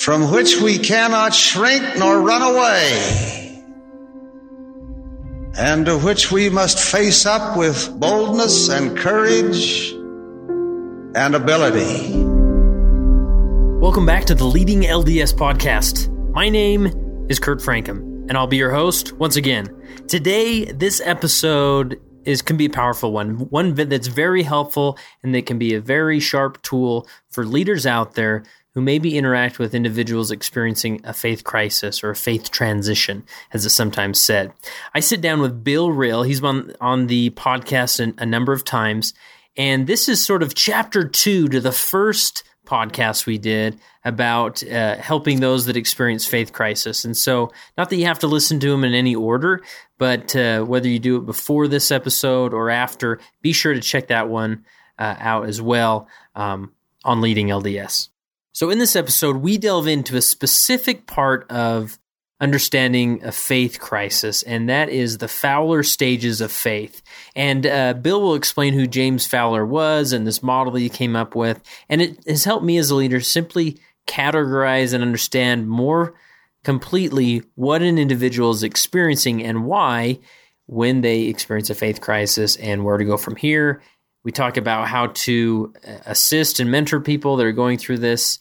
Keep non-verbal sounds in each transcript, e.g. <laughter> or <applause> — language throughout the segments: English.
from which we cannot shrink nor run away, and to which we must face up with boldness and courage and ability. Welcome back to the Leading LDS podcast. My name is Kurt Francom, and I'll be your host once again. Today, this episode is can be a powerful one, one that's very helpful and that can be a very sharp tool for leaders out there who maybe interact with individuals experiencing a faith crisis or a faith transition, as it's sometimes said. I sit down with Bill Reel. He's on on the podcast a, number of times, and this is sort of chapter two to the first podcast we did about uh, helping those that experience faith crisis. And so, not that you have to listen to them in any order, but uh, whether you do it before this episode or after, be sure to check that one uh, out as well um, on Leading LDS. So, in this episode, we delve into a specific part of understanding a faith crisis, and that is the Fowler stages of faith. And uh, Bill will explain who James Fowler was and this model that he came up with. And it has helped me as a leader simply categorize and understand more completely what an individual is experiencing and why when they experience a faith crisis and where to go from here we talk about how to uh, assist and mentor people that are going through this,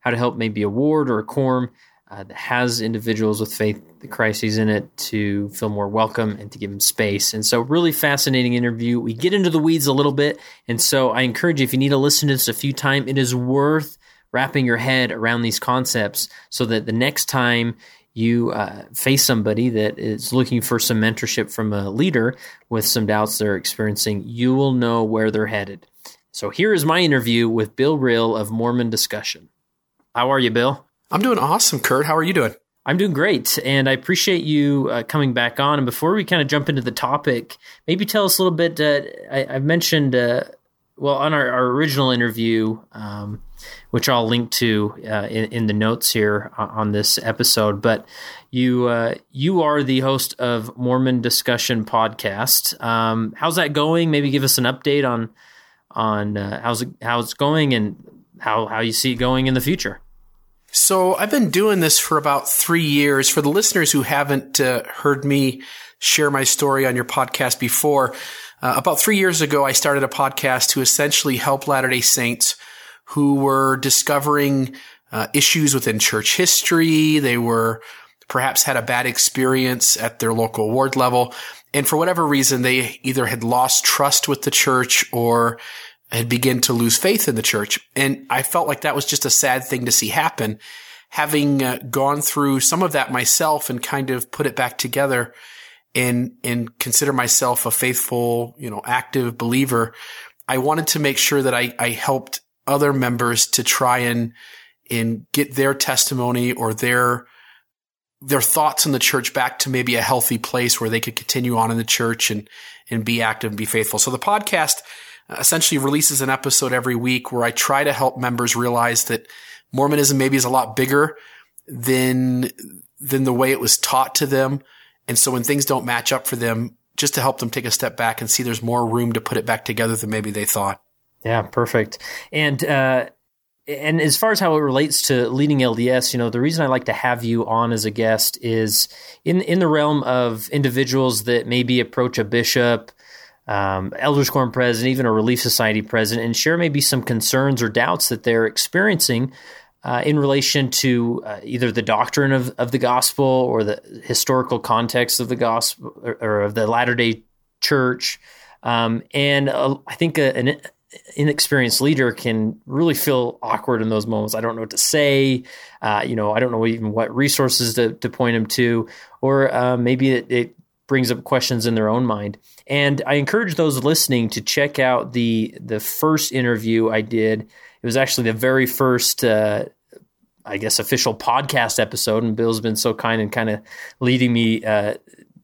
how to help maybe a ward or a quorum uh, that has individuals with faith the crises in it to feel more welcome and to give them space. And so, really fascinating interview. We get into the weeds a little bit. And so, I encourage you, if you need to listen to this a few times, it is worth wrapping your head around these concepts so that the next time you uh, face somebody that is looking for some mentorship from a leader with some doubts they're experiencing, you will know where they're headed. So here is my interview with Bill Reel of Mormon Discussion. How are you, Bill? I'm doing awesome, Kurt. How are you doing? I'm doing great, and I appreciate you uh, coming back on. And before we kind of jump into the topic, maybe tell us a little bit. Uh, I, have mentioned, uh, well, on our, our original interview, um, which I'll link to uh, in, in, the notes here on this episode. But you uh, you are the host of Mormon Discussion Podcast. Um, how's that going? Maybe give us an update on on uh, how's it, how it's going and how how you see it going in the future. So I've been doing this for about three years. For the listeners who haven't uh, heard me share my story on your podcast before, uh, about three years ago, I started a podcast to essentially help Latter Day Saints who were discovering uh, issues within church history. They were perhaps had a bad experience at their local ward level. And for whatever reason, they either had lost trust with the church or had begun to lose faith in the church. And I felt like that was just a sad thing to see happen. Having uh, gone through some of that myself and kind of put it back together and, and consider myself a faithful, you know, active believer, I wanted to make sure that I, I helped other members to try and and get their testimony or their their thoughts in the church back to maybe a healthy place where they could continue on in the church and and be active and be faithful. So the podcast essentially releases an episode every week where I try to help members realize that Mormonism maybe is a lot bigger than than the way it was taught to them. And so when things don't match up for them, just to help them take a step back and see there's more room to put it back together than maybe they thought. Yeah, perfect. And uh, and as far as how it relates to leading LDS, you know, the reason I like to have you on as a guest is in in the realm of individuals that maybe approach a bishop, um, elders quorum president, even a relief society president, and share maybe some concerns or doubts that they're experiencing. Uh, in relation to uh, either the doctrine of, of the gospel or the historical context of the gospel or, or of the Latter day Church, um, and uh, I think a, an inexperienced leader can really feel awkward in those moments. I don't know what to say. Uh, you know, I don't know even what resources to, to point him to, or uh, maybe it, it, brings up questions in their own mind. And I encourage those listening to check out the the first interview I did. It was actually the very first, uh, I guess, official podcast episode. And Bill's been so kind and kind of leading me, uh,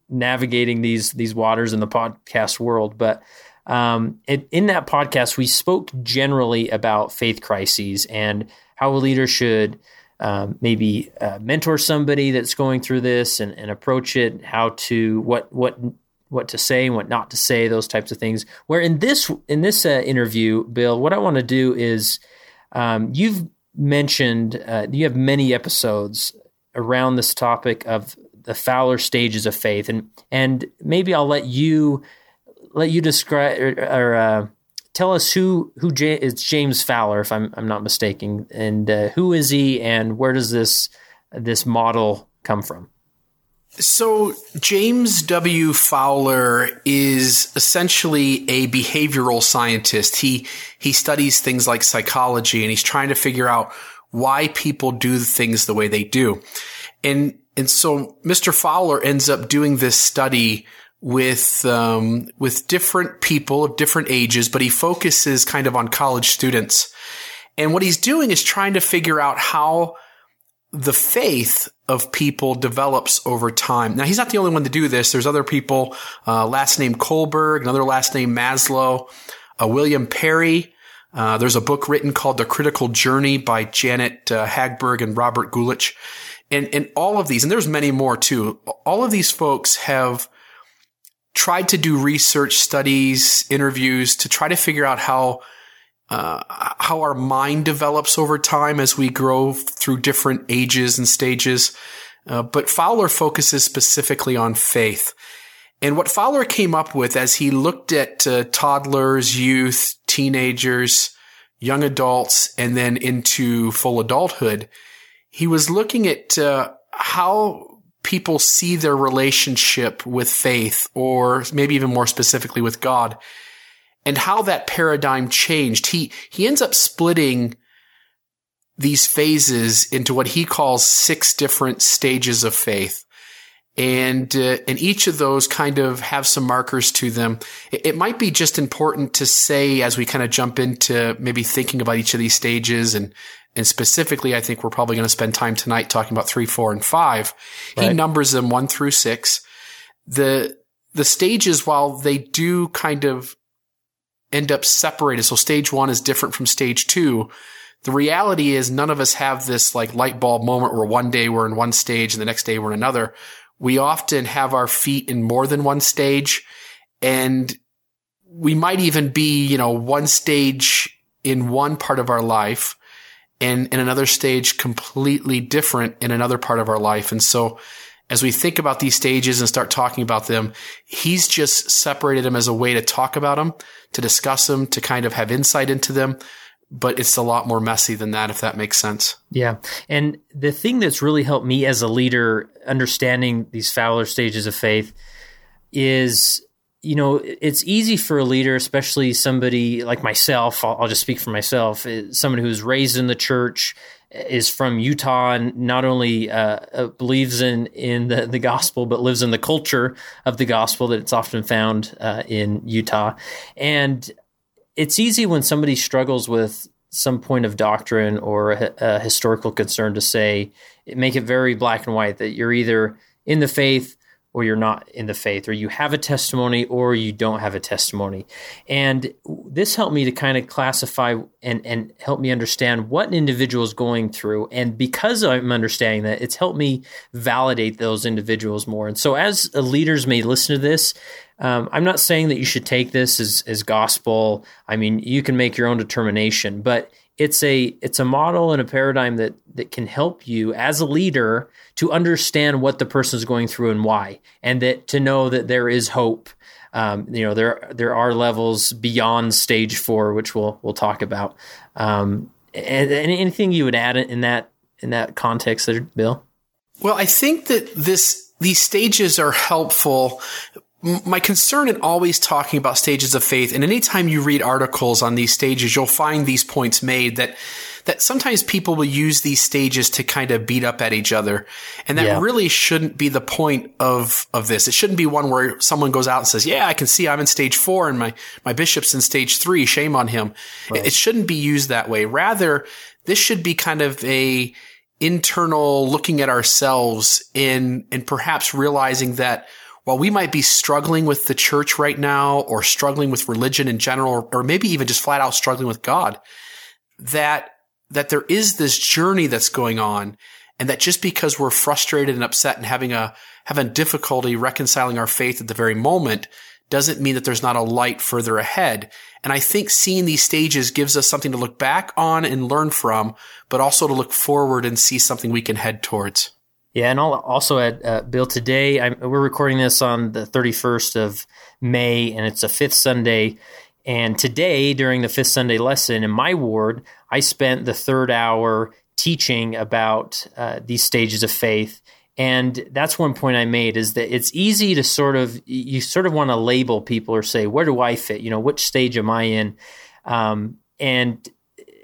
navigating these these waters in the podcast world. But um, it, in that podcast, we spoke generally about faith crises and how a leader should um, maybe uh, mentor somebody that's going through this and, and approach it, how to what what what to say and what not to say, those types of things. Where in this in this uh, interview, Bill, what I want to do is um, you've mentioned uh, you have many episodes around this topic of the Fowler stages of faith, and and maybe I'll let you let you describe or, or uh, tell us who who J- is James Fowler, if I'm I'm not mistaken, and uh, who is he, and where does this this model come from? So, James W. Fowler is essentially a behavioral scientist. He, he studies things like psychology and he's trying to figure out why people do things the way they do. And, and so Mr. Fowler ends up doing this study with, um, with different people of different ages, but he focuses kind of on college students. And what he's doing is trying to figure out how the faith of people develops over time. Now, he's not the only one to do this. There's other people, uh, last name Kohlberg, another last name Maslow, uh, William Perry. Uh, there's a book written called The Critical Journey by Janet uh, Hagberg and Robert Guelich. And, and all of these, and there's many more too, all of these folks have tried to do research studies, interviews to try to figure out how uh, how our mind develops over time as we grow through different ages and stages. Uh, but Fowler focuses specifically on faith. And what Fowler came up with as he looked at uh, toddlers, youth, teenagers, young adults, and then into full adulthood, he was looking at uh, how people see their relationship with faith, or maybe even more specifically with God and how that paradigm changed. He, he ends up splitting these phases into what he calls six different stages of faith. And, uh, and each of those kind of have some markers to them. It, it might be just important to say as we kind of jump into maybe thinking about each of these stages and, and specifically, I think we're probably going to spend time tonight talking about three, four, and five. Right. He numbers them one through six. The, the stages, while they do kind of end up separated. So stage one is different from stage two. The reality is none of us have this like light bulb moment where one day we're in one stage and the next day we're in another. We often have our feet in more than one stage and we might even be, you know, one stage in one part of our life and in another stage completely different in another part of our life. And so as we think about these stages and start talking about them, he's just separated them as a way to talk about them, to discuss them, to kind of have insight into them. But it's a lot more messy than that, if that makes sense. Yeah. And the thing that's really helped me as a leader understanding these Fowler stages of faith is you know, it's easy for a leader, especially somebody like myself. I'll, just speak for myself. Eh, someone who's raised in the church, is from Utah and not only uh, uh, believes in in the, the gospel but lives in the culture of the gospel that it's often found uh, in Utah. And it's easy when somebody struggles with some point of doctrine or a, a historical concern to say make it very black and white that you're either in the faith or you're not in the faith, or you have a testimony or you don't have a testimony. And this helped me to kind of classify and, and help me understand what an individual is going through. And because I'm understanding that, it's helped me validate those individuals more. And so, as leaders may listen to this, um, I'm not saying that you should take this as, as gospel. I mean, you can make your own determination, but it's a it's a model and a paradigm that that can help you as a leader to understand what the person is going through and why, and that to know that there is hope. Um, you know, there there are levels beyond stage four, which we'll we'll talk about. Um, and, and anything you would add in that in that context, there, Bill? Well, I think that this these stages are helpful my concern in always talking about stages of faith, and anytime you read articles on these stages, you'll find these points made that that sometimes people will use these stages to kind of beat up at each other. And that yeah. really shouldn't be the point of, of this. It shouldn't be one where someone goes out and says, yeah, I can see I'm in stage four and my, my bishop's in stage three. Shame on him. Right. It, it shouldn't be used that way. Rather, this should be kind of a internal looking at ourselves in, and perhaps realizing that while we might be struggling with the church right now or struggling with religion in general, or maybe even just flat out struggling with God, that that there is this journey that's going on and that just because we're frustrated and upset and having a having difficulty reconciling our faith at the very moment doesn't mean that there's not a light further ahead. And I think seeing these stages gives us something to look back on and learn from, but also to look forward and see something we can head towards. Yeah, and I'll also add, uh, Bill, today I'm, we're recording this on the 31st of May, and it's a fifth Sunday and today, during the fifth Sunday lesson in my ward, I spent the third hour teaching about uh, these stages of faith. And that's one point I made is that it's easy to sort of, you sort of want to label people or say, where do I fit? You know, which stage am I in? Um, and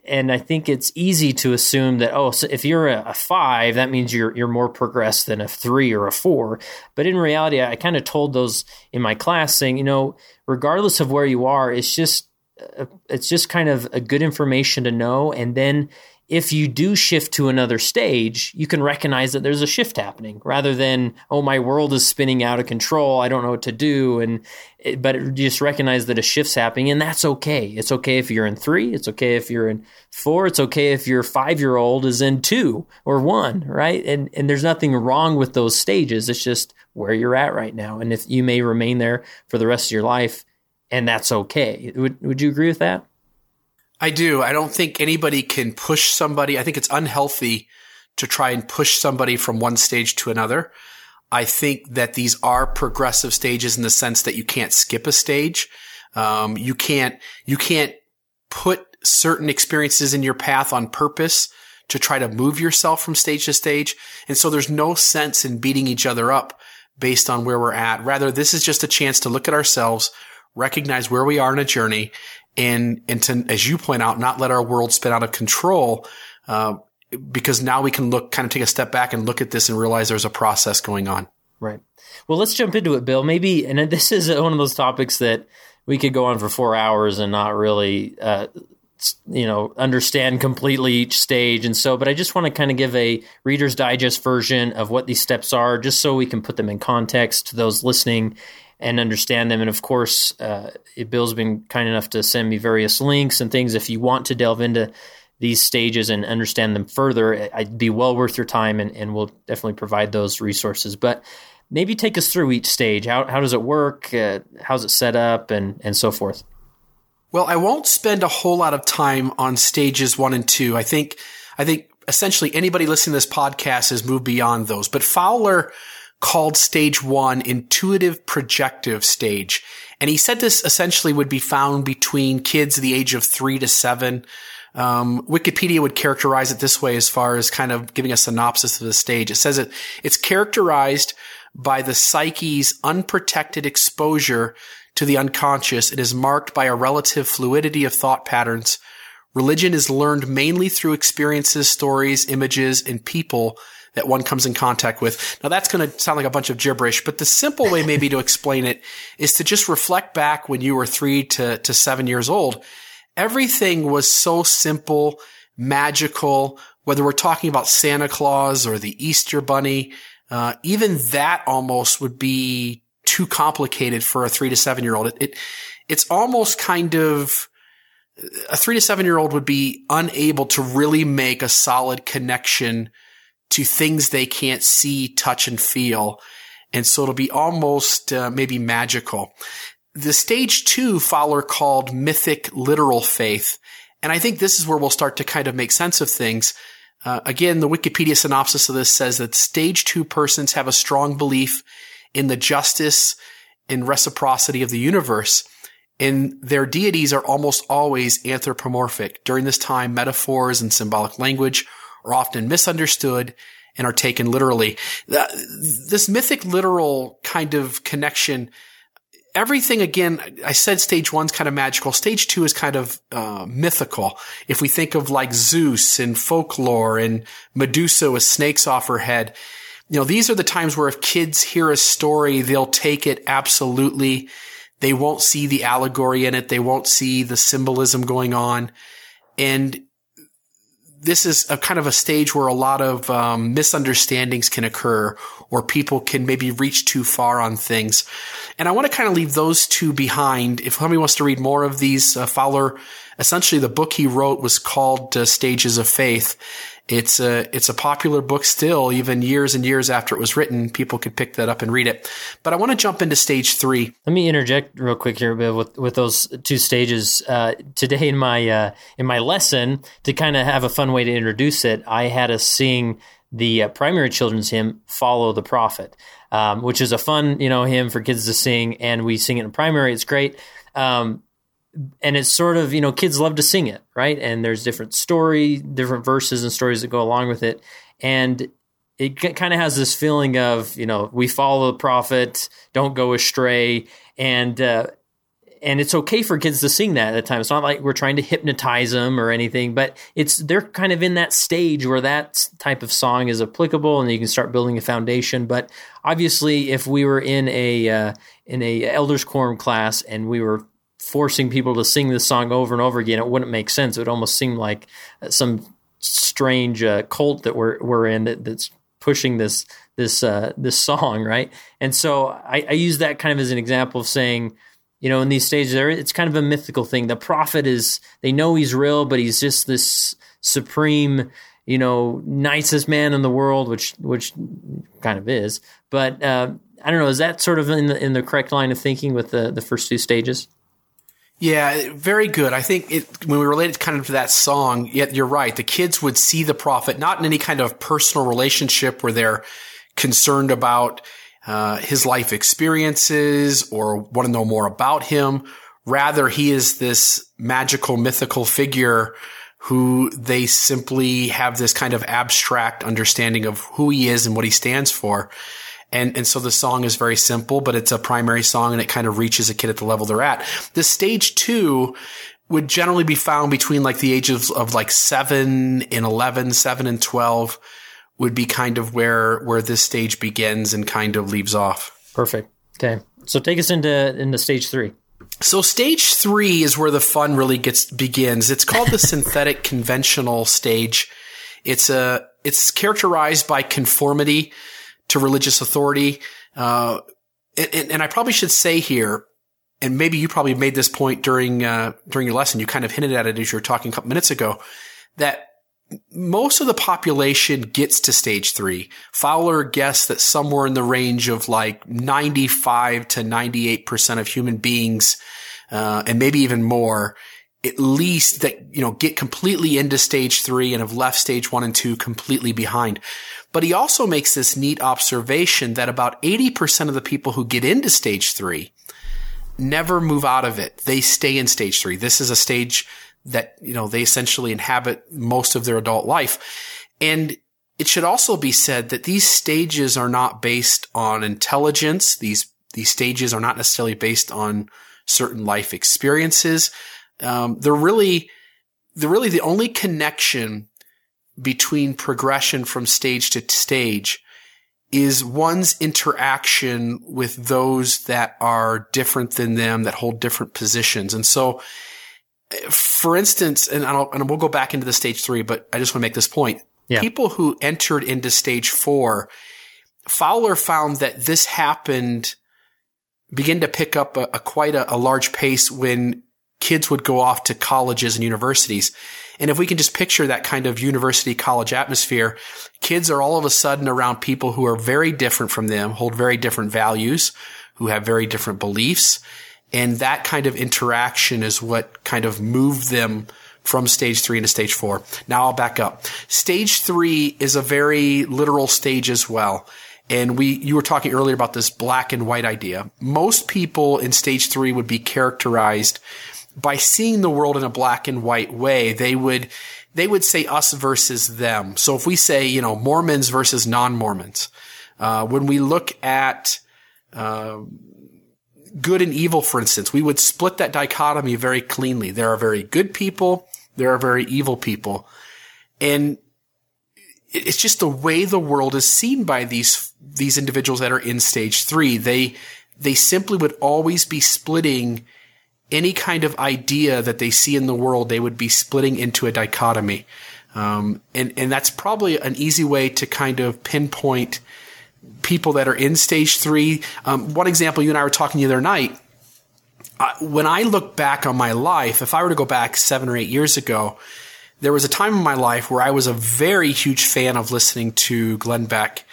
and I think it's easy to assume that oh, so if you're a, five, that means you're you're more progressed than a three or a four. But in reality, I kind of told those in my class, saying, you know, regardless of where you are, it's just uh, it's just kind of a good information to know, and then if you do shift to another stage, you can recognize that there's a shift happening rather than, oh, my world is spinning out of control. I don't know what to do. And, it, but just recognize that a shift's happening and that's okay. It's okay if you're in three. It's okay if you're in four. It's okay if your five year old is in two or one, right? And, and there's nothing wrong with those stages. It's just where you're at right now. And if you may remain there for the rest of your life and that's okay. Would, would you agree with that? I do. I don't think anybody can push somebody. I think it's unhealthy to try and push somebody from one stage to another. I think that these are progressive stages in the sense that you can't skip a stage. Um, you can't, you can't put certain experiences in your path on purpose to try to move yourself from stage to stage. And so there's no sense in beating each other up based on where we're at. Rather, this is just a chance to look at ourselves, recognize where we are in a journey and and to, as you point out, not let our world spin out of control. Uh, because now we can look, kind of take a step back and look at this and realize there's a process going on. Right. Well, let's jump into it, Bill. Maybe, and this is one of those topics that we could go on for four hours and not really, uh, you know, understand completely each stage. And so, but I just want to kind of give a Reader's Digest version of what these steps are, just so we can put them in context to those listening and understand them. And of course, uh, Bill's been kind enough to send me various links and things. If you want to delve into these stages and understand them further, I'd be well worth your time, and, and we'll definitely provide those resources. But maybe take us through each stage. How, how does it work? Uh, how's it set up, and, and so forth? Well, I won't spend a whole lot of time on stages one and two. I think, I think essentially anybody listening to this podcast has moved beyond those. But Fowler called stage one intuitive projective stage. And he said this essentially would be found between kids the age of three to seven. Um, Wikipedia would characterize it this way as far as kind of giving a synopsis of the stage. It says it, it's characterized by the psyche's unprotected exposure to the unconscious. It is marked by a relative fluidity of thought patterns. Religion is learned mainly through experiences, stories, images, and people that one comes in contact with. Now that's going to sound like a bunch of gibberish, but the simple way maybe to explain it is to just reflect back when you were three to, to seven years old. Everything was so simple, magical, whether we're talking about Santa Claus or the Easter Bunny, uh, even that almost would be too complicated for a three to seven year old. It, it, it's almost kind of, a three to seven year old would be unable to really make a solid connection to things they can't see, touch, and feel. And so it'll be almost uh, maybe magical. The stage two Fowler called mythic literal faith. And I think this is where we'll start to kind of make sense of things. Uh, again, the Wikipedia synopsis of this says that stage two persons have a strong belief in the justice and reciprocity of the universe. And their deities are almost always anthropomorphic. During this time, metaphors and symbolic language are often misunderstood and are taken literally. This mythic literal kind of connection everything again, I said stage one's kind of magical. Stage two is kind of uh, mythical. If we think of like Zeus and folklore and Medusa with snakes off her head, you know, these are the times where if kids hear a story, they'll take it absolutely. They won't see the allegory in it. They won't see the symbolism going on. And this is a kind of a stage where a lot of um, misunderstandings can occur or people can maybe reach too far on things. And I want to kind of leave those two behind. If somebody wants to read more of these, uh, Fowler, essentially the book he wrote was called uh, Stages of Faith. It's a, it's a popular book still, even years and years after it was written. People could pick that up and read it. But I want to jump into stage three. Let me interject real quick here with, with those two stages. Uh, today in my, uh, in my lesson, to kind of have a fun way to introduce it, I had us sing the uh, primary children's hymn, Follow the Prophet, um, which is a fun, you know, hymn for kids to sing. And we sing it in primary. It's great. Um, and it's sort of you know kids love to sing it right? And there's different story different verses and stories that go along with it. And it kind of has this feeling of you know we follow the prophet don't go astray. And uh, and it's okay for kids to sing that at the time. It's not like we're trying to hypnotize them or anything but it's they're kind of in that stage where that type of song is applicable and you can start building a foundation. But obviously if we were in a uh, in a elders quorum class and we were forcing people to sing this song over and over again, it wouldn't make sense. It would almost seem like some strange uh, cult that we're we're in that, that's pushing this this uh, this song, right? And so I, I, use that kind of as an example of saying, you know, in these stages, there it's kind of a mythical thing. The prophet is they know he's real, but he's just this supreme, you know, nicest man in the world, which which kind of is. But uh, I don't know. Is that sort of in the in the correct line of thinking with the the first two stages? Yeah, very good. I think it, when we relate it kind of to that song, yet you're right. The kids would see the prophet not in any kind of personal relationship where they're concerned about uh, his life experiences or want to know more about him. Rather, he is this magical, mythical figure who they simply have this kind of abstract understanding of who he is and what he stands for. And, and so the song is very simple, but it's a primary song and it kind of reaches a kid at the level they're at. The stage two would generally be found between like the ages of like seven and 11, seven and 12 would be kind of where, where this stage begins and kind of leaves off. Perfect. Okay. So take us into, into stage three. So stage three is where the fun really gets begins. It's called the <laughs> synthetic conventional stage. It's a it's characterized by conformity to religious authority. Uh, and, and, I probably should say here, and maybe you probably made this point during uh, during your lesson. You kind of hinted at it as you were talking a couple minutes ago that most of the population gets to stage three. Fowler guessed that somewhere in the range of like 95 to 98% of human beings, uh, and maybe even more, at least that, you know, get completely into stage three and have left stage one and two completely behind. But he also makes this neat observation that about 80% of the people who get into stage three never move out of it. They stay in stage three. This is a stage that, you know, they essentially inhabit most of their adult life. And it should also be said that these stages are not based on intelligence. These, these stages are not necessarily based on certain life experiences. Um, they're really, they're really the only connection between progression from stage to stage is one's interaction with those that are different than them, that hold different positions. And so, for instance, and, and we'll go back into the stage three, but I just want to make this point. Yeah. People who entered into stage four, Fowler found that this happened, begin to pick up a, a quite a, a large pace when kids would go off to colleges and universities. And if we can just picture that kind of university college atmosphere, kids are all of a sudden around people who are very different from them, hold very different values, who have very different beliefs. And that kind of interaction is what kind of moved them from stage three into stage four. Now I'll back up. Stage three is a very literal stage as well. And we, you were talking earlier about this black and white idea. Most people in stage three would be characterized by seeing the world in a black and white way, they would, they would say us versus them. So if we say, you know, Mormons versus non-Mormons, uh, when we look at, uh, good and evil, for instance, we would split that dichotomy very cleanly. There are very good people. There are very evil people. And it's just the way the world is seen by these, these individuals that are in stage three. They, they simply would always be splitting any kind of idea that they see in the world. They would be splitting into a dichotomy. Um, and, and that's probably an easy way to kind of pinpoint people that are in stage three. Um, one example, you and I were talking the other night. Uh, when I look back on my life, if I were to go back seven or eight years ago, there was a time in my life where I was a very huge fan of listening to Glenn Beck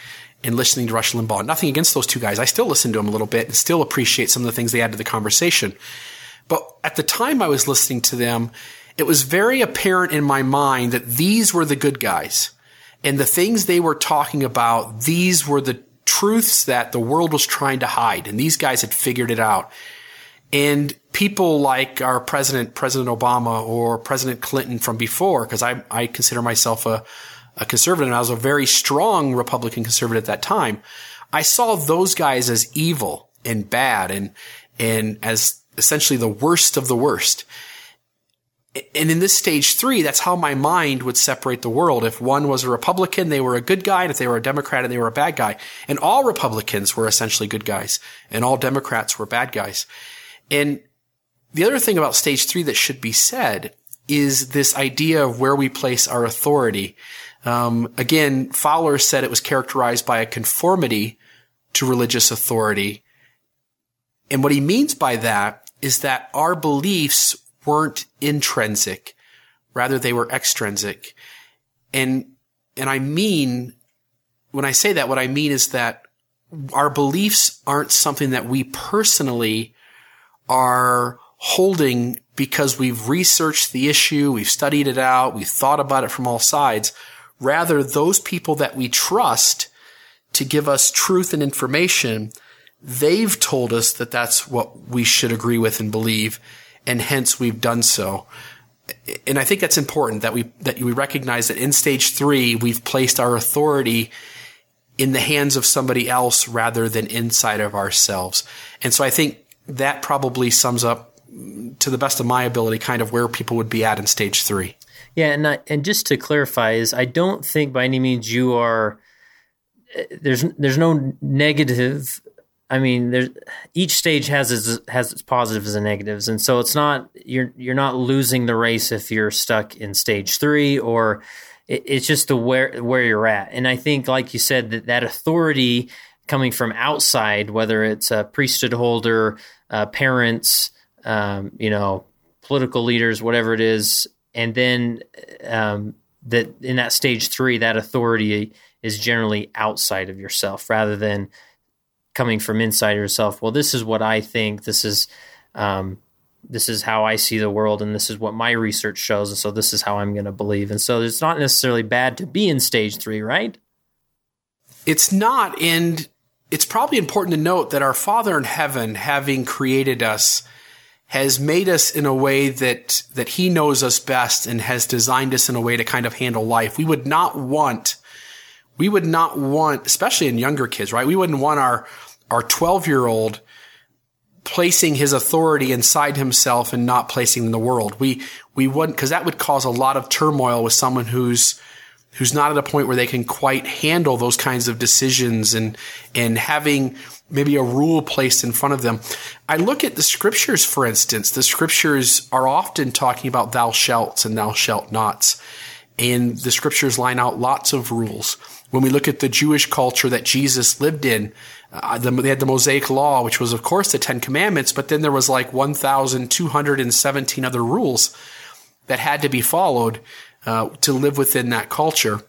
and listening to Rush Limbaugh. Nothing against those two guys. I still listen to them a little bit and still appreciate some of the things they add to the conversation. But at the time I was listening to them, it was very apparent in my mind that these were the good guys. And the things they were talking about, these were the truths that the world was trying to hide. And these guys had figured it out. And people like our president, President Obama or President Clinton from before, because I, I consider myself a, a conservative and I was a very strong Republican conservative at that time. I saw those guys as evil and bad and, and as essentially the worst of the worst. And in this stage three, that's how my mind would separate the world. If one was a Republican, they were a good guy. And if they were a Democrat, and they were a bad guy. And all Republicans were essentially good guys and all Democrats were bad guys. And the other thing about stage three that should be said is this idea of where we place our authority. Um, again, Fowler said it was characterized by a conformity to religious authority. And what he means by that is that our beliefs weren't intrinsic. Rather, they were extrinsic. And, and I mean, when I say that, what I mean is that our beliefs aren't something that we personally are holding because we've researched the issue, we've studied it out, we've thought about it from all sides. Rather, those people that we trust to give us truth and information, they've told us that that's what we should agree with and believe and hence we've done so. And I think that's important that we that we recognize that in stage three we've placed our authority in the hands of somebody else rather than inside of ourselves. And so I think that probably sums up to the best of my ability kind of where people would be at in stage three. Yeah, and I, and just to clarify is I don't think by any means you are there's there's no negative I mean, there's each stage has its has its positives and negatives, and so it's not you're you're not losing the race if you're stuck in stage three, or it, it's just the where where you're at. And I think, like you said, that that authority coming from outside, whether it's a priesthood holder, uh, parents, um, you know, political leaders, whatever it is, and then um, that in that stage three, that authority is generally outside of yourself rather than coming from inside yourself. Well, this is what I think. This is um, this is how I see the world, and this is what my research shows, and so this is how I'm going to believe. And so it's not necessarily bad to be in stage three, right? It's not, and it's probably important to note that our Father in heaven, having created us, has made us in a way that that He knows us best, and has designed us in a way to kind of handle life. We would not want we would not want, especially in younger kids, right? We wouldn't want our, our 12 year old placing his authority inside himself and not placing in the world. We, we wouldn't, cause that would cause a lot of turmoil with someone who's, who's not at a point where they can quite handle those kinds of decisions and, and having maybe a rule placed in front of them. I look at the scriptures, for instance. The scriptures are often talking about thou shalt and thou shalt nots. And the scriptures line out lots of rules. When we look at the Jewish culture that Jesus lived in, uh, the, they had the Mosaic Law, which was, of course, the Ten Commandments, but then there was like 1,217 other rules that had to be followed uh, to live within that culture.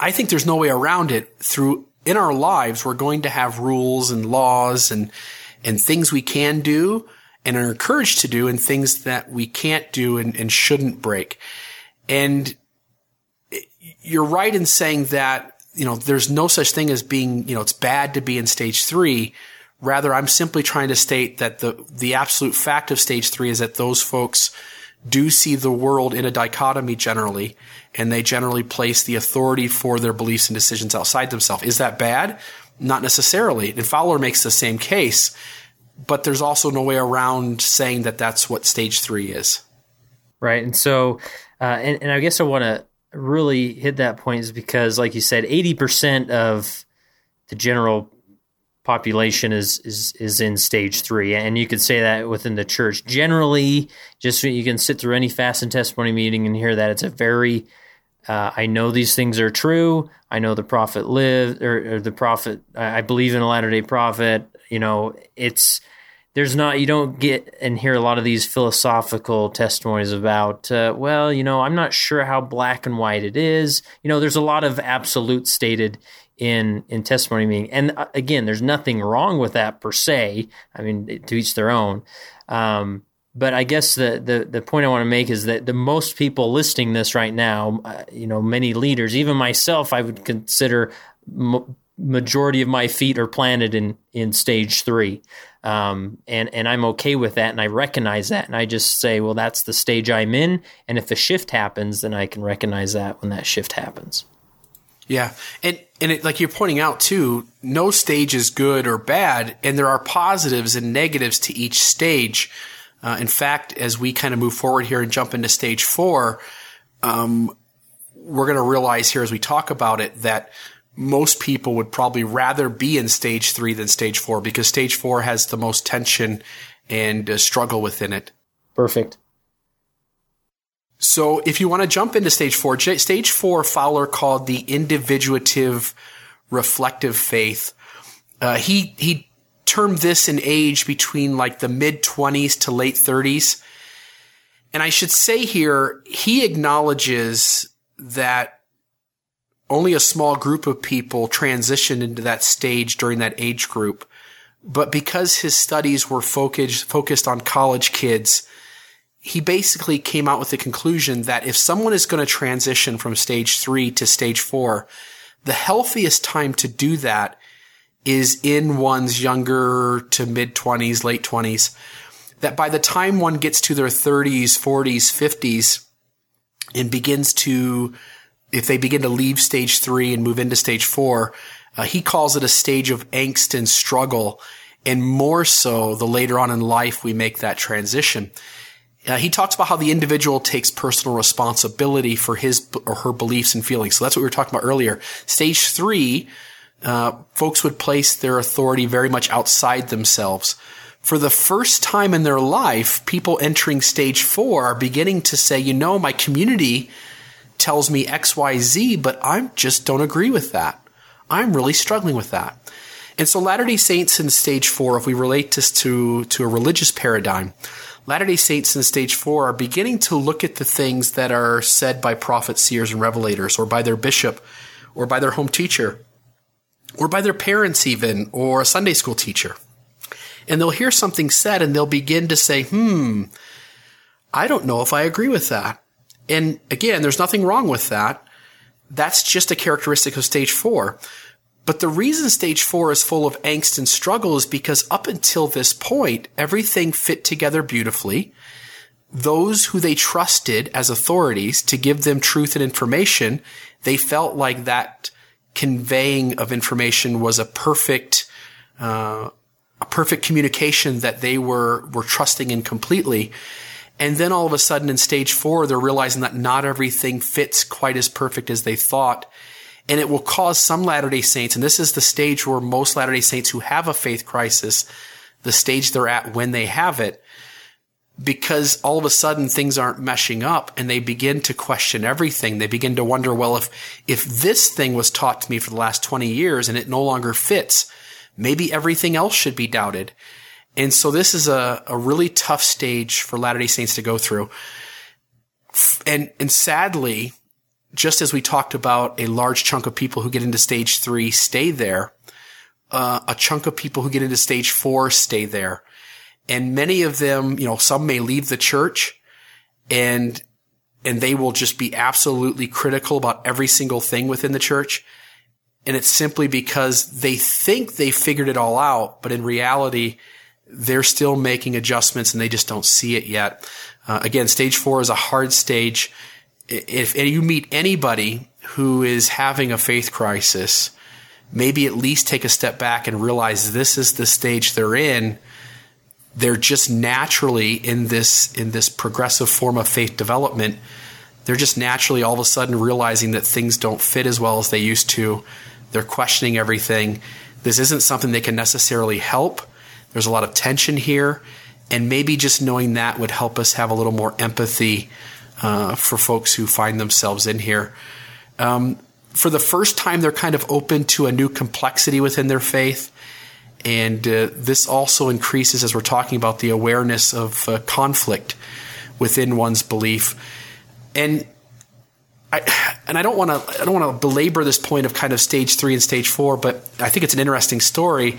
I think there's no way around it. Through in our lives, we're going to have rules and laws and and things we can do and are encouraged to do, and things that we can't do and, and shouldn't break. And you're right in saying that you know, there's no such thing as being, you know, it's bad to be in stage three. Rather, I'm simply trying to state that the, the absolute fact of stage three is that those folks do see the world in a dichotomy generally, and they generally place the authority for their beliefs and decisions outside themselves. Is that bad? Not necessarily. And Fowler makes the same case. but there's also no way around saying that that's what stage three is. Right. And so, uh, and, and I guess I want to really hit that point is because, like you said, 80% of the general population is is is in stage three, and you could say that within the church. Generally, just you can sit through any fast and testimony meeting and hear that it's a very uh, I know these things are true. I know the prophet lived, or, or the prophet. I believe in a latter day prophet. You know, it's there's not you don't get and hear a lot of these philosophical testimonies about uh, well you know i'm not sure how black and white it is. You know there's a lot of absolute stated in in testimony meaning and uh, again there's nothing wrong with that per se. I mean to each their own. Um, but I guess the, the, the point I want to make is that the most people listening this right now, uh, you know, many leaders, even myself, I would consider majority of my feet are planted in in stage three, um, and and I'm okay with that, and I recognize that, and I just say, well, that's the stage I'm in, and if a shift happens, then I can recognize that when that shift happens. Yeah, and and it, like you're pointing out too, no stage is good or bad, and there are positives and negatives to each stage. Uh, in fact, as we kind of move forward here and jump into stage four, um, we're going to realize here as we talk about it that most people would probably rather be in stage three than stage four because stage four has the most tension and uh, struggle within it. Perfect. So if you want to jump into stage four, stage four, Fowler called the individuative reflective faith. Uh, he, he termed this an age between like the mid twenties to late thirties. And I should say here, he acknowledges that only a small group of people transitioned into that stage during that age group. But because his studies were focused, focused on college kids, he basically came out with the conclusion that if someone is going to transition from stage three to stage four, the healthiest time to do that is in one's younger to mid 20s, late 20s. That by the time one gets to their 30s, 40s, 50s, and begins to if they begin to leave stage three and move into stage four, uh, he calls it a stage of angst and struggle. And more so the later on in life we make that transition. Uh, he talks about how the individual takes personal responsibility for his or her beliefs and feelings. So that's what we were talking about earlier. Stage three, uh, folks would place their authority very much outside themselves. For the first time in their life, people entering stage four are beginning to say, you know, my community tells me XYZ, but I just don't agree with that. I'm really struggling with that. And so Latter day Saints in stage four, if we relate this to, to a religious paradigm, Latter day Saints in stage four are beginning to look at the things that are said by prophets, seers, and revelators, or by their bishop, or by their home teacher, or by their parents, even, or a Sunday school teacher. And they'll hear something said and they'll begin to say, hmm, I don't know if I agree with that. And again, there's nothing wrong with that. That's just a characteristic of stage four. But the reason stage four is full of angst and struggle is because up until this point, everything fit together beautifully. Those who they trusted as authorities to give them truth and information, they felt like that conveying of information was a perfect, uh, a perfect communication that they were, were trusting in completely. And then all of a sudden in stage four, they're realizing that not everything fits quite as perfect as they thought. And it will cause some Latter-day Saints, and this is the stage where most Latter-day Saints who have a faith crisis, the stage they're at when they have it, because all of a sudden things aren't meshing up and they begin to question everything. They begin to wonder, well, if, if this thing was taught to me for the last 20 years and it no longer fits, maybe everything else should be doubted. And so this is a, a really tough stage for Latter-day Saints to go through. And, and sadly, just as we talked about a large chunk of people who get into stage three stay there, uh, a chunk of people who get into stage four stay there. And many of them, you know, some may leave the church and, and they will just be absolutely critical about every single thing within the church. And it's simply because they think they figured it all out, but in reality, they're still making adjustments and they just don't see it yet. Uh, again, stage four is a hard stage. If, if you meet anybody who is having a faith crisis, maybe at least take a step back and realize this is the stage they're in. They're just naturally in this in this progressive form of faith development. They're just naturally all of a sudden realizing that things don't fit as well as they used to. They're questioning everything. This isn't something they can necessarily help there's a lot of tension here and maybe just knowing that would help us have a little more empathy uh, for folks who find themselves in here um, for the first time they're kind of open to a new complexity within their faith and uh, this also increases as we're talking about the awareness of uh, conflict within one's belief. And I, and I don't want to I don't want to belabor this point of kind of stage three and stage four, but I think it's an interesting story.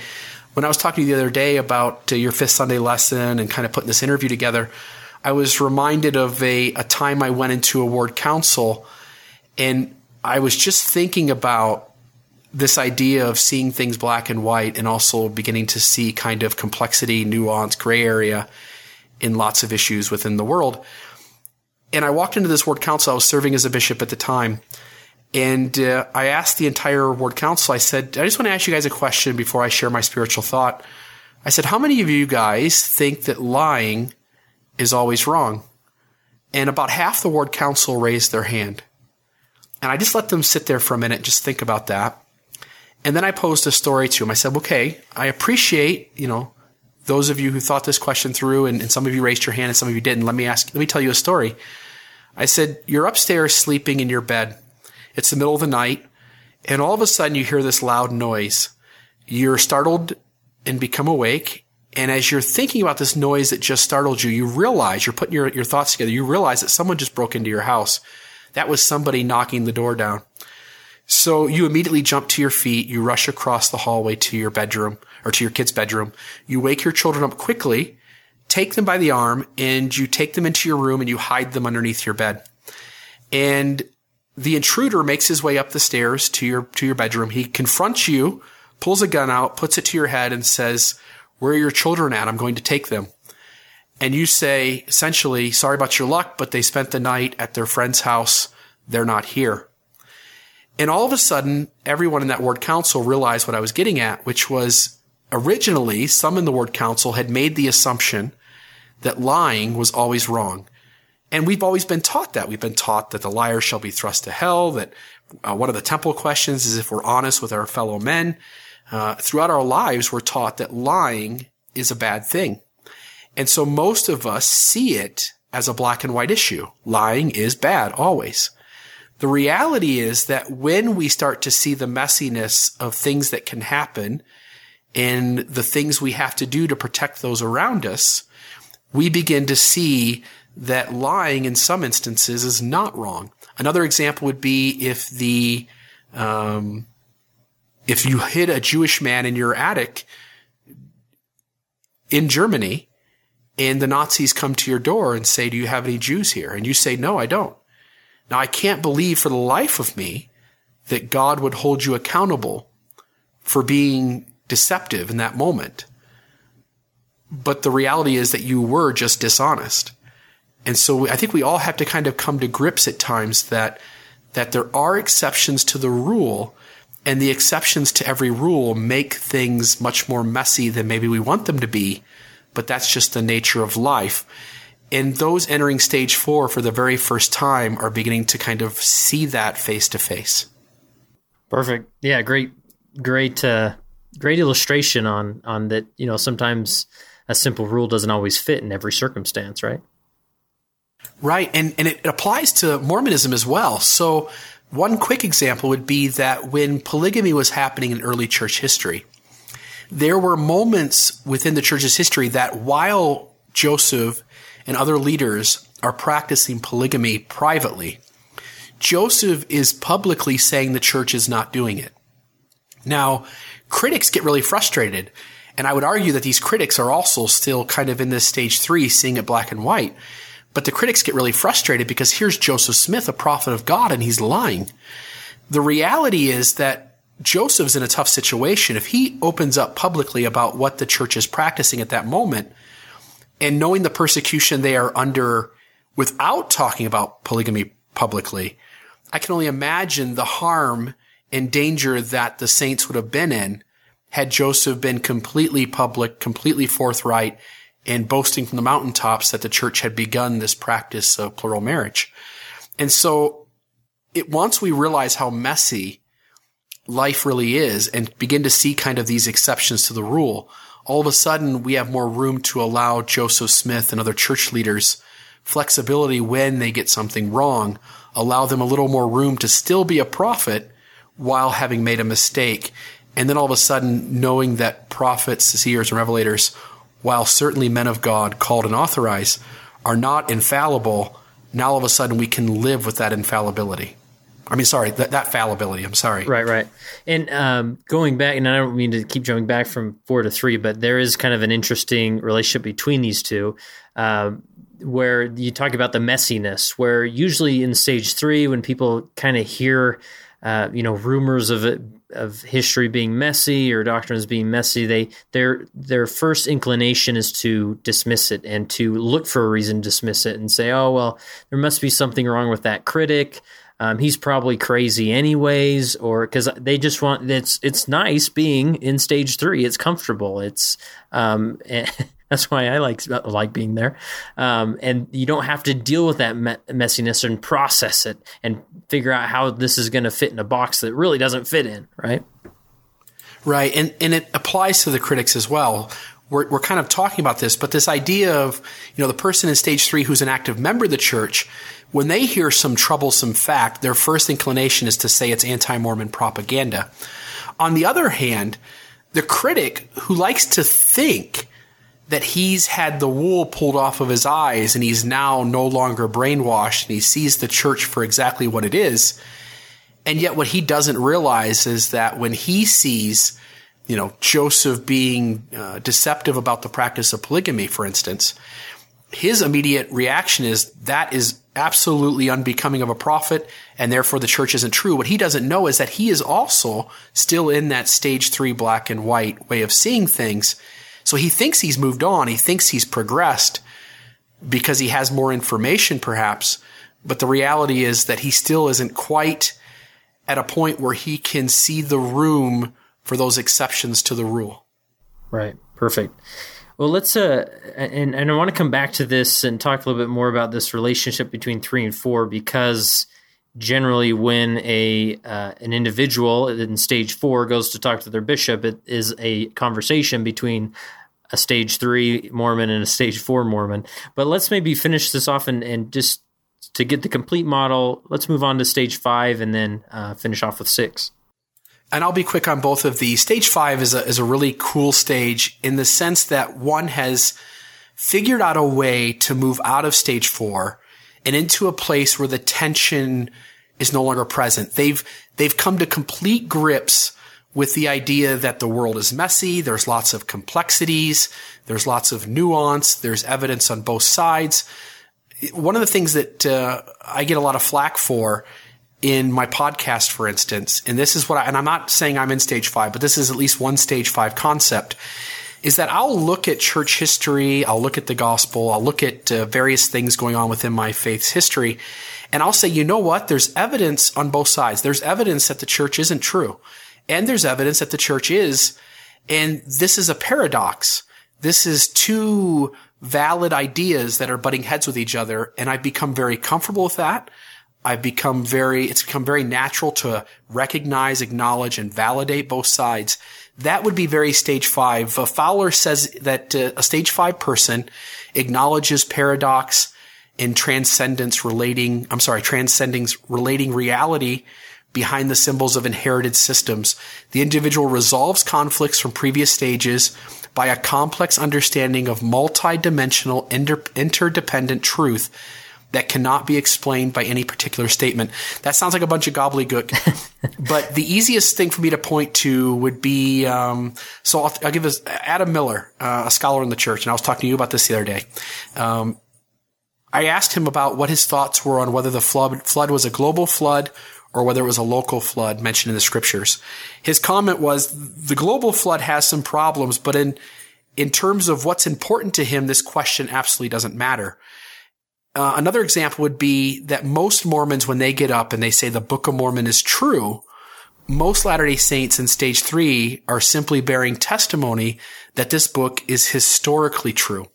When I was talking to you the other day about uh, your fifth Sunday lesson and kind of putting this interview together, I was reminded of a, a time I went into a ward council, and I was just thinking about this idea of seeing things black and white and also beginning to see kind of complexity, nuance, gray area in lots of issues within the world. And I walked into this ward council. I was serving as a bishop at the time. And uh, I asked the entire ward council, I said, I just want to ask you guys a question before I share my spiritual thought. I said, How many of you guys think that lying is always wrong? And about half the ward council raised their hand. And I just let them sit there for a minute, just think about that. And then I posed a story to them. I said, okay, I appreciate, you know, those of you who thought this question through and, and, some of you raised your hand and some of you didn't. Let me ask, let me tell you a story. I said, you're upstairs sleeping in your bed. It's the middle of the night and all of a sudden you hear this loud noise. You're startled and become awake. And as you're thinking about this noise that just startled you, you realize you're putting your, your thoughts together. You realize that someone just broke into your house. That was somebody knocking the door down. So you immediately jump to your feet. You rush across the hallway to your bedroom or to your kid's bedroom. You wake your children up quickly, take them by the arm, and you take them into your room and you hide them underneath your bed. And the intruder makes his way up the stairs to your, to your bedroom. He confronts you, pulls a gun out, puts it to your head and says, where are your children at? I'm going to take them. And you say, essentially, sorry about your luck, but they spent the night at their friend's house. They're not here. And all of a sudden, everyone in that ward council realized what I was getting at, which was originally some in the ward council had made the assumption that lying was always wrong. And we've always been taught that. We've been taught that the liar shall be thrust to hell, that uh, one of the temple questions is if we're honest with our fellow men. Uh, throughout our lives, we're taught that lying is a bad thing. And so most of us see it as a black and white issue. Lying is bad, always. The reality is that when we start to see the messiness of things that can happen and the things we have to do to protect those around us, we begin to see that lying in some instances is not wrong. Another example would be if the, um, if you hid a Jewish man in your attic in Germany and the Nazis come to your door and say, do you have any Jews here? And you say, no, I don't. Now, I can't believe for the life of me that God would hold you accountable for being deceptive in that moment. But the reality is that you were just dishonest. And so I think we all have to kind of come to grips at times that, that there are exceptions to the rule and the exceptions to every rule make things much more messy than maybe we want them to be. But that's just the nature of life and those entering stage four for the very first time are beginning to kind of see that face to face. Perfect. Yeah, great, great, uh, great illustration on on that. You know, sometimes a simple rule doesn't always fit in every circumstance, right? Right, and and it applies to Mormonism as well. So, one quick example would be that when polygamy was happening in early church history, there were moments within the church's history that while Joseph and other leaders are practicing polygamy privately. Joseph is publicly saying the church is not doing it. Now, critics get really frustrated. And I would argue that these critics are also still kind of in this stage three, seeing it black and white. But the critics get really frustrated because here's Joseph Smith, a prophet of God, and he's lying. The reality is that Joseph's in a tough situation. If he opens up publicly about what the church is practicing at that moment, and knowing the persecution they are under without talking about polygamy publicly, I can only imagine the harm and danger that the saints would have been in had Joseph been completely public, completely forthright, and boasting from the mountaintops that the church had begun this practice of plural marriage. And so it, once we realize how messy life really is and begin to see kind of these exceptions to the rule, all of a sudden we have more room to allow Joseph Smith and other church leaders flexibility when they get something wrong, allow them a little more room to still be a prophet while having made a mistake. And then all of a sudden knowing that prophets, seers, and revelators, while certainly men of God called and authorized, are not infallible, now all of a sudden we can live with that infallibility. I mean, sorry, that, that fallibility. I'm sorry. Right, right. And um, going back, and I don't mean to keep jumping back from four to three, but there is kind of an interesting relationship between these two. Um, where you talk about the messiness, where usually in stage three, when people kind of hear, uh, you know, rumors of it, of history being messy or doctrines being messy, they their their first inclination is to dismiss it and to look for a reason to dismiss it and say, oh well, there must be something wrong with that critic. Um, he's probably crazy anyways, or because they just want it's it's nice being in stage three. It's comfortable. It's um, <laughs> That's why I like like being there. Um, and you don't have to deal with that me- messiness and process it and figure out how this is going to fit in a box that really doesn't fit in, right? Right, and and it applies to the critics as well. We're, we're kind of talking about this, but this idea of you know the person in stage three who's an active member of the church, when they hear some troublesome fact, their first inclination is to say it's anti-Mormon propaganda. On the other hand, the critic who likes to think that he's had the wool pulled off of his eyes and he's now no longer brainwashed and he sees the church for exactly what it is. And yet what he doesn't realize is that when he sees, you know, Joseph being uh, deceptive about the practice of polygamy, for instance, his immediate reaction is that is absolutely unbecoming of a prophet and therefore the church isn't true. What he doesn't know is that he is also still in that stage three black and white way of seeing things so he thinks he's moved on. He thinks he's progressed because he has more information, perhaps. But the reality is that he still isn't quite at a point where he can see the room for those exceptions to the rule. Right. Perfect. Well, let's uh, and and I want to come back to this and talk a little bit more about this relationship between three and four because generally when a uh, an individual in stage four goes to talk to their bishop, it is a conversation between a stage three Mormon and a stage four Mormon. But let's maybe finish this off and, and just to get the complete model, let's move on to stage five and then uh, finish off with six. And I'll be quick on both of these. Stage five is a, is a really cool stage in the sense that one has figured out a way to move out of stage four and into a place where the tension is no longer present. They've, they've come to complete grips with the idea that the world is messy. There's lots of complexities. There's lots of nuance. There's evidence on both sides. One of the things that uh, I get a lot of flack for in my podcast, for instance, and this is what I, and I'm not saying I'm in stage five, but this is at least one stage five concept, is that I'll look at church history, I'll look at the gospel, I'll look at uh, various things going on within my faith's history, and I'll say, you know what? There's evidence on both sides. There's evidence that the church isn't true. And there's evidence that the church is. And this is a paradox. This is two valid ideas that are butting heads with each other. And I've become very comfortable with that. I've become very, it's become very natural to recognize, acknowledge, and validate both sides. That would be very stage five. Uh, Fowler says that uh, a stage five person acknowledges paradox and transcendence relating, I'm sorry, transcending relating reality behind the symbols of inherited systems. The individual resolves conflicts from previous stages by a complex understanding of multidimensional inter- interdependent truth that cannot be explained by any particular statement. That sounds like a bunch of gobbledygook, <laughs> but the easiest thing for me to point to would be um, so I'll, I'll, give us Adam Miller, uh, a scholar in the church, and I was talking to you about this the other day. Um, I asked him about what his thoughts were on whether the flood, flood was a global flood or whether it was a local flood mentioned in the scriptures. His comment was the global flood has some problems, but in in terms of what's important to him, this question absolutely doesn't matter. Uh, another example would be that most Mormons, when they get up and they say the Book of Mormon is true, most Latter day Saints in stage three are simply bearing testimony that this book is historically true.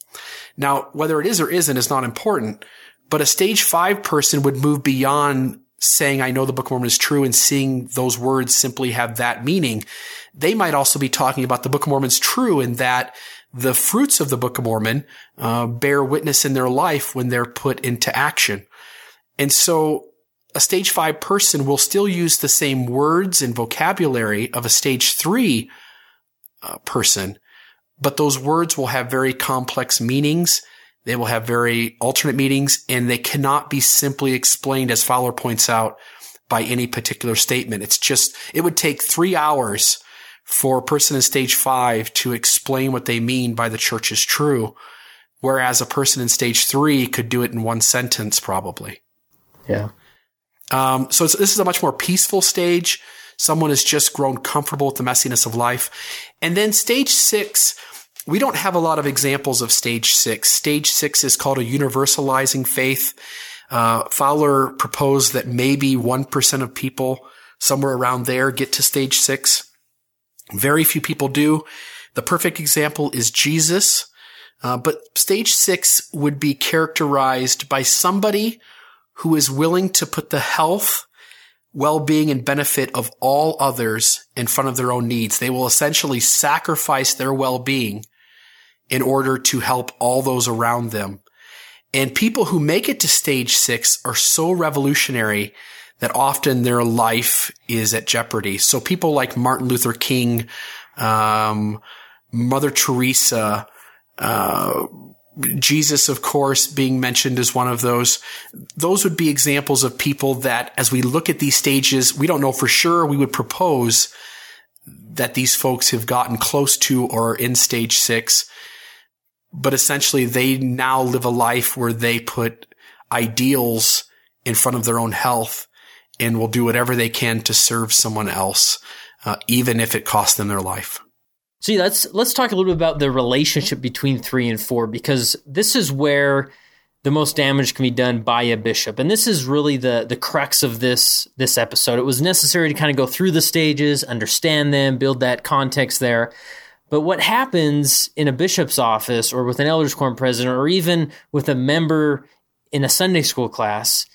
Now, whether it is or isn't is not important, but a stage five person would move beyond saying, I know the Book of Mormon is true and seeing those words simply have that meaning. They might also be talking about the Book of Mormon's true and that the fruits of the Book of Mormon uh, bear witness in their life when they're put into action. And so a stage five person will still use the same words and vocabulary of a stage three uh, person, but those words will have very complex meanings. They will have very alternate meanings and they cannot be simply explained as Fowler points out by any particular statement. It's just, it would take three hours for a person in stage five to explain what they mean by the church is true. Whereas a person in stage three could do it in one sentence, probably. Yeah. Um, so this is a much more peaceful stage. Someone has just grown comfortable with the messiness of life. And then stage six, we don't have a lot of examples of stage six. Stage six is called a universalizing faith. Uh, Fowler proposed that maybe 1% of people somewhere around there get to stage six. Very few people do. The perfect example is Jesus. Uh, but stage six would be characterized by somebody who is willing to put the health, well-being and benefit of all others in front of their own needs. They will essentially sacrifice their well-being in order to help all those around them. And people who make it to stage six are so revolutionary that often their life is at jeopardy. So people like Martin Luther King, um, Mother Teresa, uh, Jesus, of course, being mentioned as one of those. Those would be examples of people that, as we look at these stages, we don't know for sure. We would propose that these folks have gotten close to or in stage six, but essentially they now live a life where they put ideals in front of their own health and will do whatever they can to serve someone else, uh, even if it costs them their life. See, let's let's talk a little bit about the relationship between three and four because this is where the most damage can be done by a bishop, and this is really the the crux of this this episode. It was necessary to kind of go through the stages, understand them, build that context there. But what happens in a bishop's office, or with an elders quorum president, or even with a member in a Sunday school class,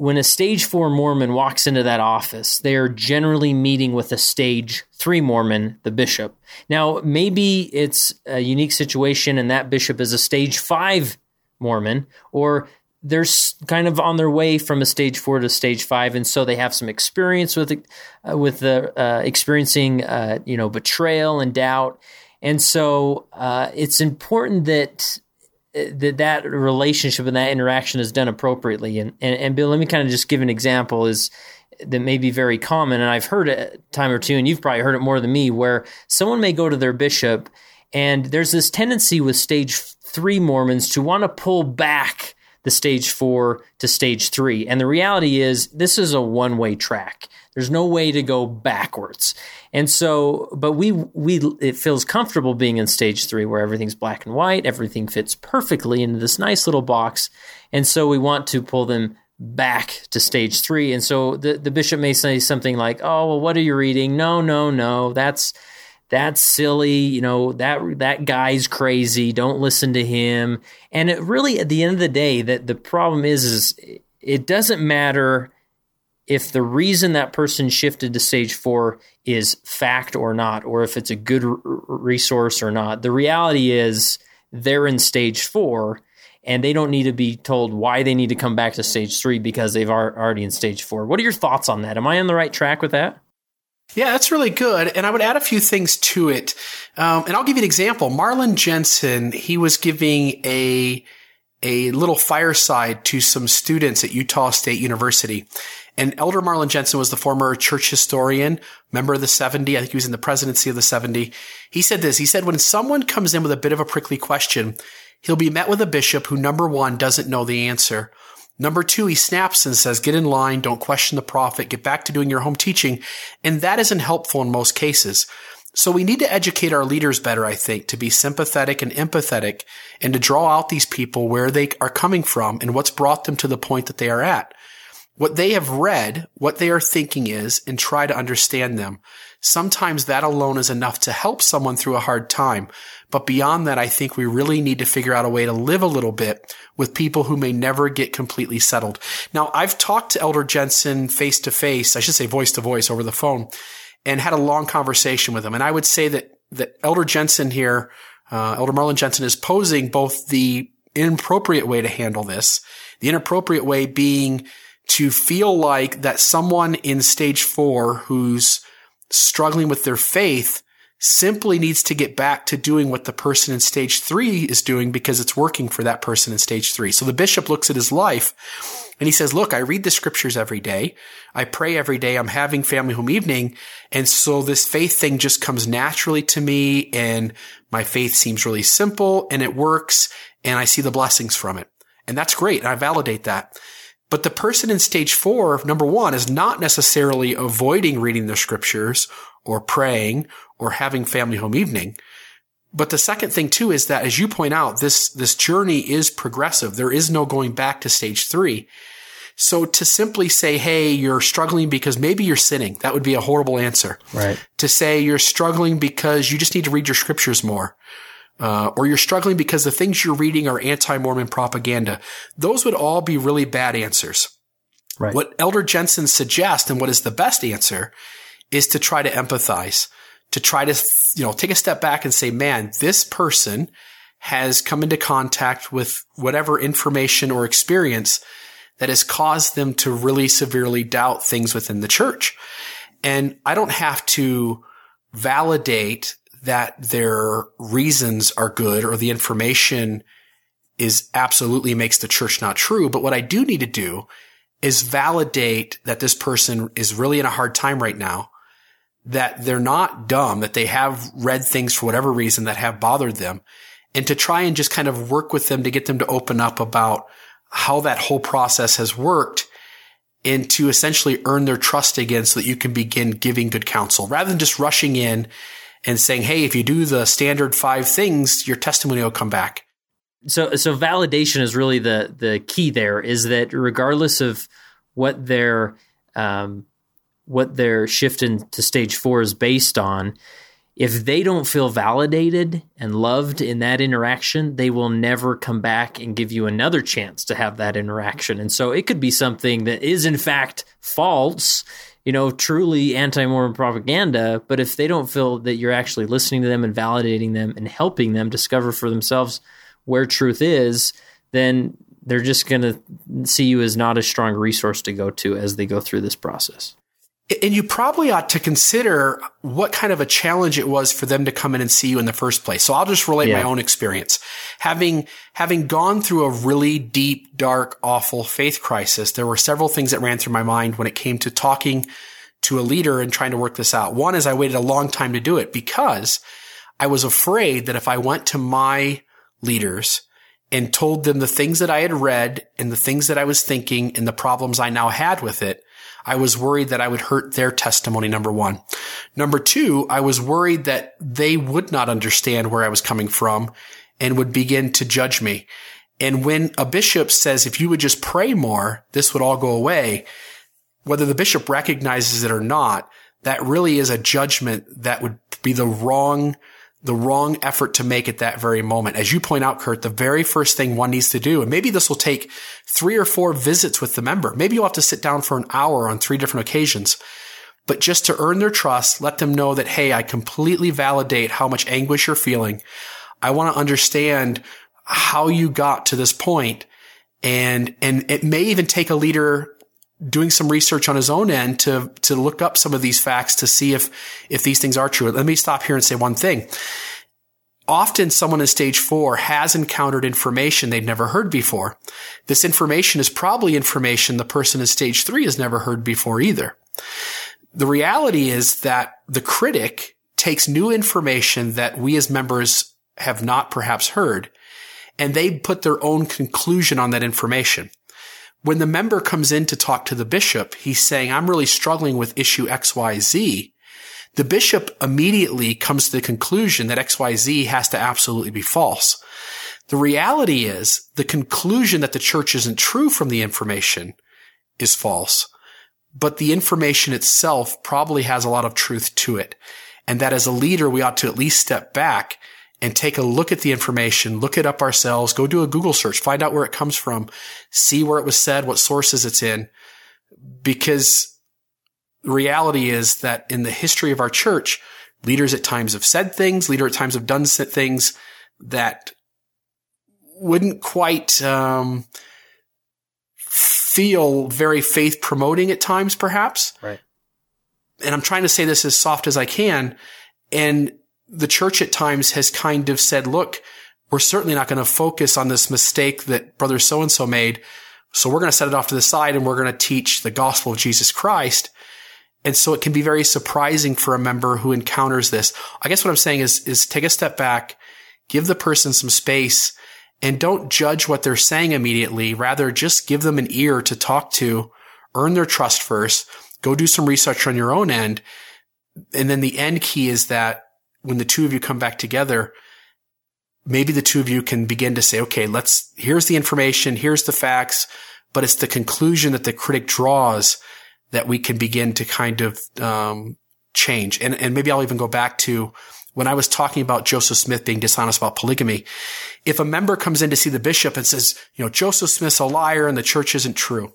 when a stage four Mormon walks into that office, they are generally meeting with a stage three Mormon, the bishop. Now, maybe it's a unique situation and that bishop is a stage five Mormon, or they're kind of on their way from a stage four to stage five, and so they have some experience with uh, with the uh, experiencing uh, you know betrayal and doubt, and so uh, it's important that that that relationship and that interaction is done appropriately. And, and, and Bill, let me kind of just give an example is that may be very common. And I've heard it a time or two, and you've probably heard it more than me, where someone may go to their bishop and there's this tendency with stage three Mormons to want to pull back the stage four to stage three. And the reality is this is a one way track. There's no way to go backwards. And so, but we, we, it feels comfortable being in stage three where everything's black and white, everything fits perfectly into this nice little box. And so we want to pull them back to stage three. And so the, the bishop may say something like, Oh, well, what are you reading? No, no, no, that's, that's silly. You know, that, that guy's crazy. Don't listen to him. And it really, at the end of the day, that the problem is, is it doesn't matter if the reason that person shifted to stage four is fact or not, or if it's a good r- resource or not. The reality is they're in stage four and they don't need to be told why they need to come back to stage three because they've already in stage four. What are your thoughts on that? Am I on the right track with that? Yeah, that's really good. And I would add a few things to it. Um, and I'll give you an example. Marlin Jensen, he was giving a, a little fireside to some students at Utah State University. And Elder Marlin Jensen was the former church historian, member of the 70. I think he was in the presidency of the 70. He said this. He said, when someone comes in with a bit of a prickly question, he'll be met with a bishop who number one doesn't know the answer. Number two, he snaps and says, get in line. Don't question the prophet. Get back to doing your home teaching. And that isn't helpful in most cases. So we need to educate our leaders better, I think, to be sympathetic and empathetic and to draw out these people where they are coming from and what's brought them to the point that they are at. what they have read, what they are thinking is, and try to understand them. Sometimes that alone is enough to help someone through a hard time. But beyond that, I think we really need to figure out a way to live a little bit with people who may never get completely settled. Now, I've talked to Elder Jensen face to face, I should say voice to voice over the phone, and had a long conversation with him. And I would say that, that Elder Jensen here, uh, Elder Marlin Jensen is posing both the inappropriate way to handle this, the inappropriate way being to feel like that someone in stage four who's struggling with their faith simply needs to get back to doing what the person in stage three is doing because it's working for that person in stage three. So the bishop looks at his life and he says, look, I read the scriptures every day. I pray every day. I'm having family home evening. And so this faith thing just comes naturally to me and my faith seems really simple and it works and I see the blessings from it. And that's great. And I validate that. But the person in stage four, number one, is not necessarily avoiding reading the scriptures or praying or having family home evening. But the second thing too is that as you point out, this, this journey is progressive. There is no going back to stage three. So to simply say, Hey, you're struggling because maybe you're sinning, that would be a horrible answer. Right. To say you're struggling because you just need to read your scriptures more uh, or you're struggling because the things you're reading are anti-Mormon propaganda. Those would all be really bad answers. Right. What Elder Jensen suggests and what is the best answer is to try to empathize, to try to, you know, take a step back and say, man, this person has come into contact with whatever information or experience that has caused them to really severely doubt things within the church. And I don't have to validate that their reasons are good or the information is absolutely makes the church not true. But what I do need to do is validate that this person is really in a hard time right now, that they're not dumb, that they have read things for whatever reason that have bothered them and to try and just kind of work with them to get them to open up about how that whole process has worked and to essentially earn their trust again so that you can begin giving good counsel rather than just rushing in and saying, Hey, if you do the standard five things, your testimony will come back. So, so validation is really the, the key there is that regardless of what their, um, what their shift into stage four is based on, if they don't feel validated and loved in that interaction, they will never come back and give you another chance to have that interaction. And so it could be something that is in fact false you know, truly anti Mormon propaganda. But if they don't feel that you're actually listening to them and validating them and helping them discover for themselves where truth is, then they're just going to see you as not a strong resource to go to as they go through this process. And you probably ought to consider what kind of a challenge it was for them to come in and see you in the first place. So I'll just relate yeah. my own experience. Having, having gone through a really deep, dark, awful faith crisis, there were several things that ran through my mind when it came to talking to a leader and trying to work this out. One is I waited a long time to do it because I was afraid that if I went to my leaders and told them the things that I had read and the things that I was thinking and the problems I now had with it, I was worried that I would hurt their testimony, number one. Number two, I was worried that they would not understand where I was coming from and would begin to judge me. And when a bishop says, if you would just pray more, this would all go away, whether the bishop recognizes it or not, that really is a judgment that would be the wrong the wrong effort to make at that very moment. As you point out, Kurt, the very first thing one needs to do, and maybe this will take three or four visits with the member. Maybe you'll have to sit down for an hour on three different occasions. But just to earn their trust, let them know that, hey, I completely validate how much anguish you're feeling. I want to understand how you got to this point. And, and it may even take a leader doing some research on his own end to to look up some of these facts to see if if these things are true. Let me stop here and say one thing. Often someone in stage four has encountered information they've never heard before. This information is probably information the person in stage three has never heard before either. The reality is that the critic takes new information that we as members have not perhaps heard and they put their own conclusion on that information. When the member comes in to talk to the bishop, he's saying, I'm really struggling with issue XYZ. The bishop immediately comes to the conclusion that XYZ has to absolutely be false. The reality is the conclusion that the church isn't true from the information is false, but the information itself probably has a lot of truth to it. And that as a leader, we ought to at least step back and take a look at the information, look it up ourselves, go do a Google search, find out where it comes from, see where it was said, what sources it's in. Because the reality is that in the history of our church, leaders at times have said things, leaders at times have done things that wouldn't quite um, feel very faith promoting at times, perhaps. Right. And I'm trying to say this as soft as I can. And the church at times has kind of said, look, we're certainly not going to focus on this mistake that brother so and so made. So we're going to set it off to the side and we're going to teach the gospel of Jesus Christ. And so it can be very surprising for a member who encounters this. I guess what I'm saying is, is take a step back, give the person some space and don't judge what they're saying immediately. Rather, just give them an ear to talk to, earn their trust first, go do some research on your own end. And then the end key is that when the two of you come back together, maybe the two of you can begin to say, okay, let's, here's the information, here's the facts, but it's the conclusion that the critic draws that we can begin to kind of, um, change. And, and maybe I'll even go back to when I was talking about Joseph Smith being dishonest about polygamy. If a member comes in to see the bishop and says, you know, Joseph Smith's a liar and the church isn't true.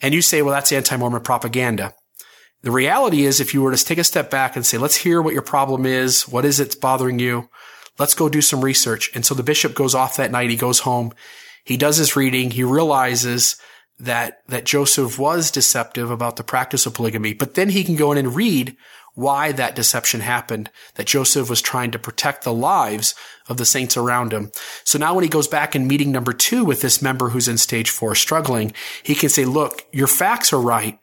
And you say, well, that's anti-Mormon propaganda. The reality is if you were to take a step back and say, let's hear what your problem is. What is it bothering you? Let's go do some research. And so the bishop goes off that night. He goes home. He does his reading. He realizes that, that Joseph was deceptive about the practice of polygamy, but then he can go in and read why that deception happened, that Joseph was trying to protect the lives of the saints around him. So now when he goes back in meeting number two with this member who's in stage four struggling, he can say, look, your facts are right.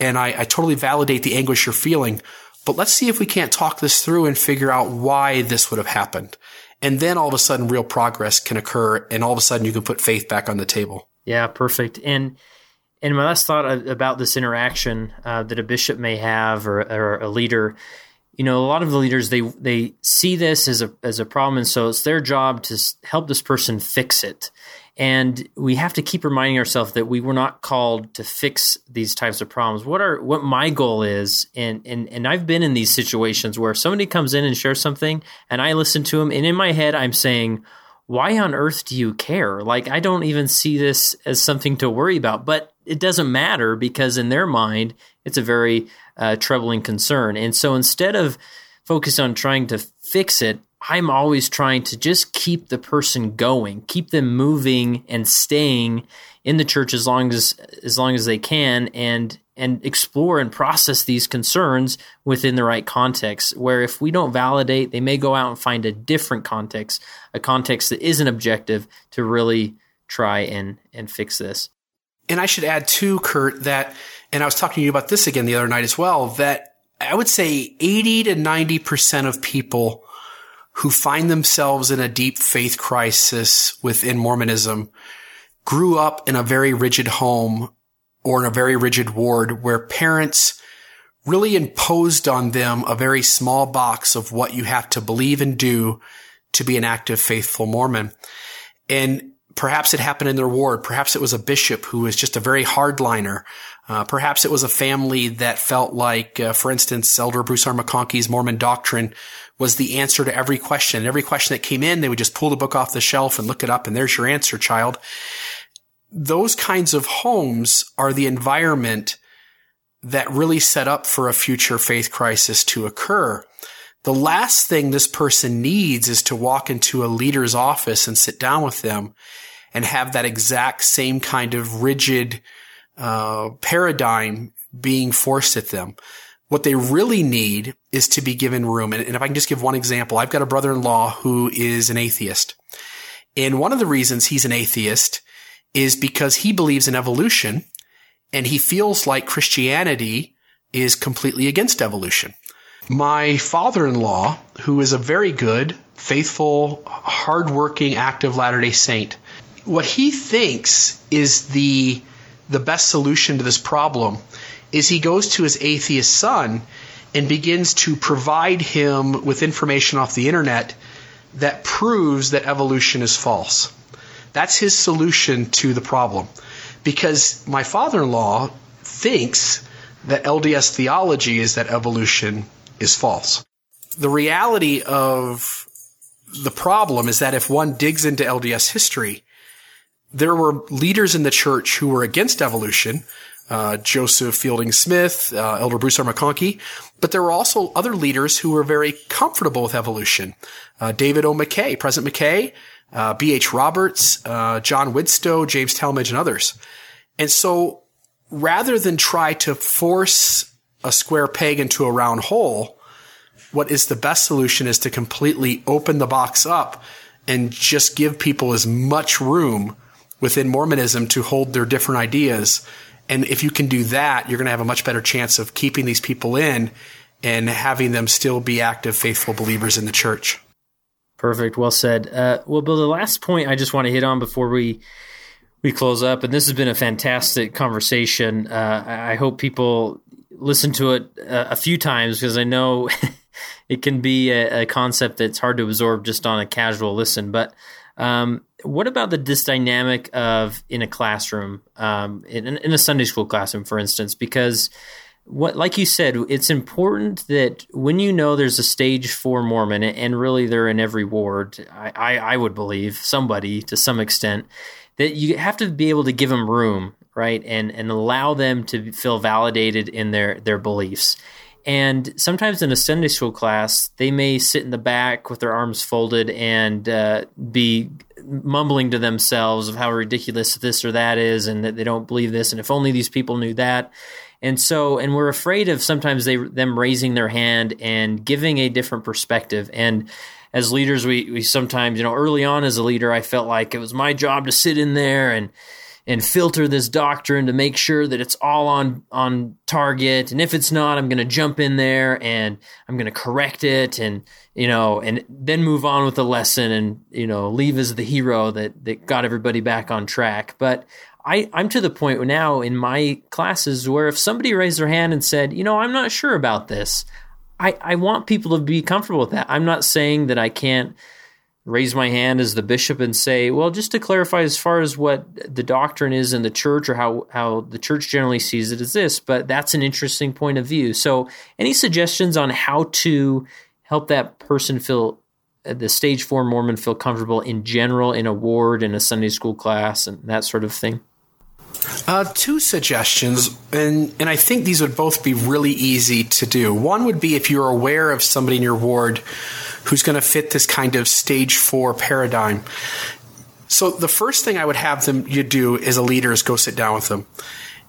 And I, I totally validate the anguish you're feeling, but let's see if we can't talk this through and figure out why this would have happened. And then all of a sudden real progress can occur and all of a sudden you can put faith back on the table. Yeah, perfect. And and my last thought about this interaction uh, that a bishop may have or, or, a leader, you know, a lot of the leaders they they see this as a as a problem, and so it's their job to help this person fix it. And we have to keep reminding ourselves that we were not called to fix these types of problems. What are what my goal is, and and and I've been in these situations where somebody comes in and shares something, and I listen to them, and in my head I'm saying, why on earth do you care? Like, I don't even see this as something to worry about, but it doesn't matter because in their mind, it's a very uh, troubling concern. And so instead of focus on trying to fix it, I'm always trying to just keep the person going, keep them moving and staying in the church as long as as long as they can and and explore and process these concerns within the right context. Where if we don't validate, they may go out and find a different context, a context that isn't objective to really try and and fix this. And I should add too, Kurt, that and I was talking to you about this again the other night as well, that I would say 80 to 90% of people who find themselves in a deep faith crisis within Mormonism grew up in a very rigid home or in a very rigid ward where parents really imposed on them a very small box of what you have to believe and do to be an active, faithful Mormon. And perhaps it happened in their ward. Perhaps it was a bishop who was just a very hardliner. Uh, perhaps it was a family that felt like, uh, for instance, Elder Bruce R. McConkie's Mormon doctrine was the answer to every question. Every question that came in, they would just pull the book off the shelf and look it up, and there's your answer, child those kinds of homes are the environment that really set up for a future faith crisis to occur. The last thing this person needs is to walk into a leader's office and sit down with them and have that exact same kind of rigid uh, paradigm being forced at them. What they really need is to be given room. And, and if I can just give one example, I've got a brother-in-law who is an atheist. And one of the reasons he's an atheist is because he believes in evolution and he feels like Christianity is completely against evolution. My father-in-law, who is a very good, faithful, hardworking, active Latter-day Saint, what he thinks is the the best solution to this problem is he goes to his atheist son and begins to provide him with information off the internet that proves that evolution is false. That's his solution to the problem. because my father in law thinks that LDS theology is that evolution is false. The reality of the problem is that if one digs into LDS history, there were leaders in the church who were against evolution, uh, Joseph Fielding Smith, uh, Elder Bruce R. McConkie, but there were also other leaders who were very comfortable with evolution. Uh, David O. McKay, President McKay, uh, B.H. Roberts, uh, John Widtsoe, James Talmage, and others. And so rather than try to force a square peg into a round hole, what is the best solution is to completely open the box up and just give people as much room within Mormonism to hold their different ideas. And if you can do that, you're going to have a much better chance of keeping these people in and having them still be active, faithful believers in the church. Perfect. Well said. Uh, well, Bill, the last point I just want to hit on before we we close up, and this has been a fantastic conversation. Uh, I hope people listen to it uh, a few times because I know <laughs> it can be a, a, concept that's hard to absorb just on a casual listen. But um, what about the this dynamic of in a classroom, um, in, in a Sunday school classroom, for instance? Because what like you said it's important that when you know there's a stage four mormon and really they're in every ward I, I, I, would believe somebody to some extent that you have to be able to give them room right and and allow them to feel validated in their their beliefs and sometimes in a sunday school class they may sit in the back with their arms folded and uh, be mumbling to themselves of how ridiculous this or that is and that they don't believe this and if only these people knew that and so, and we're afraid of sometimes they them raising their hand and giving a different perspective. And as leaders, we we sometimes, you know, early on as a leader, I felt like it was my job to sit in there and and filter this doctrine to make sure that it's all on on target. And if it's not, I'm going to jump in there and I'm going to correct it and you know, and then move on with the lesson and you know, leave as the hero that that got everybody back on track. But I, I'm to the point now in my classes where if somebody raised their hand and said, you know, I'm not sure about this, I, I want people to be comfortable with that. I'm not saying that I can't raise my hand as the bishop and say, well, just to clarify as far as what the doctrine is in the church or how, how the church generally sees it is this, but that's an interesting point of view. So, any suggestions on how to help that person feel uh, the stage four Mormon feel comfortable in general in a ward, in a Sunday school class, and that sort of thing? Uh, two suggestions, and and I think these would both be really easy to do. One would be if you're aware of somebody in your ward who's going to fit this kind of stage four paradigm. So the first thing I would have them you do as a leader is go sit down with them.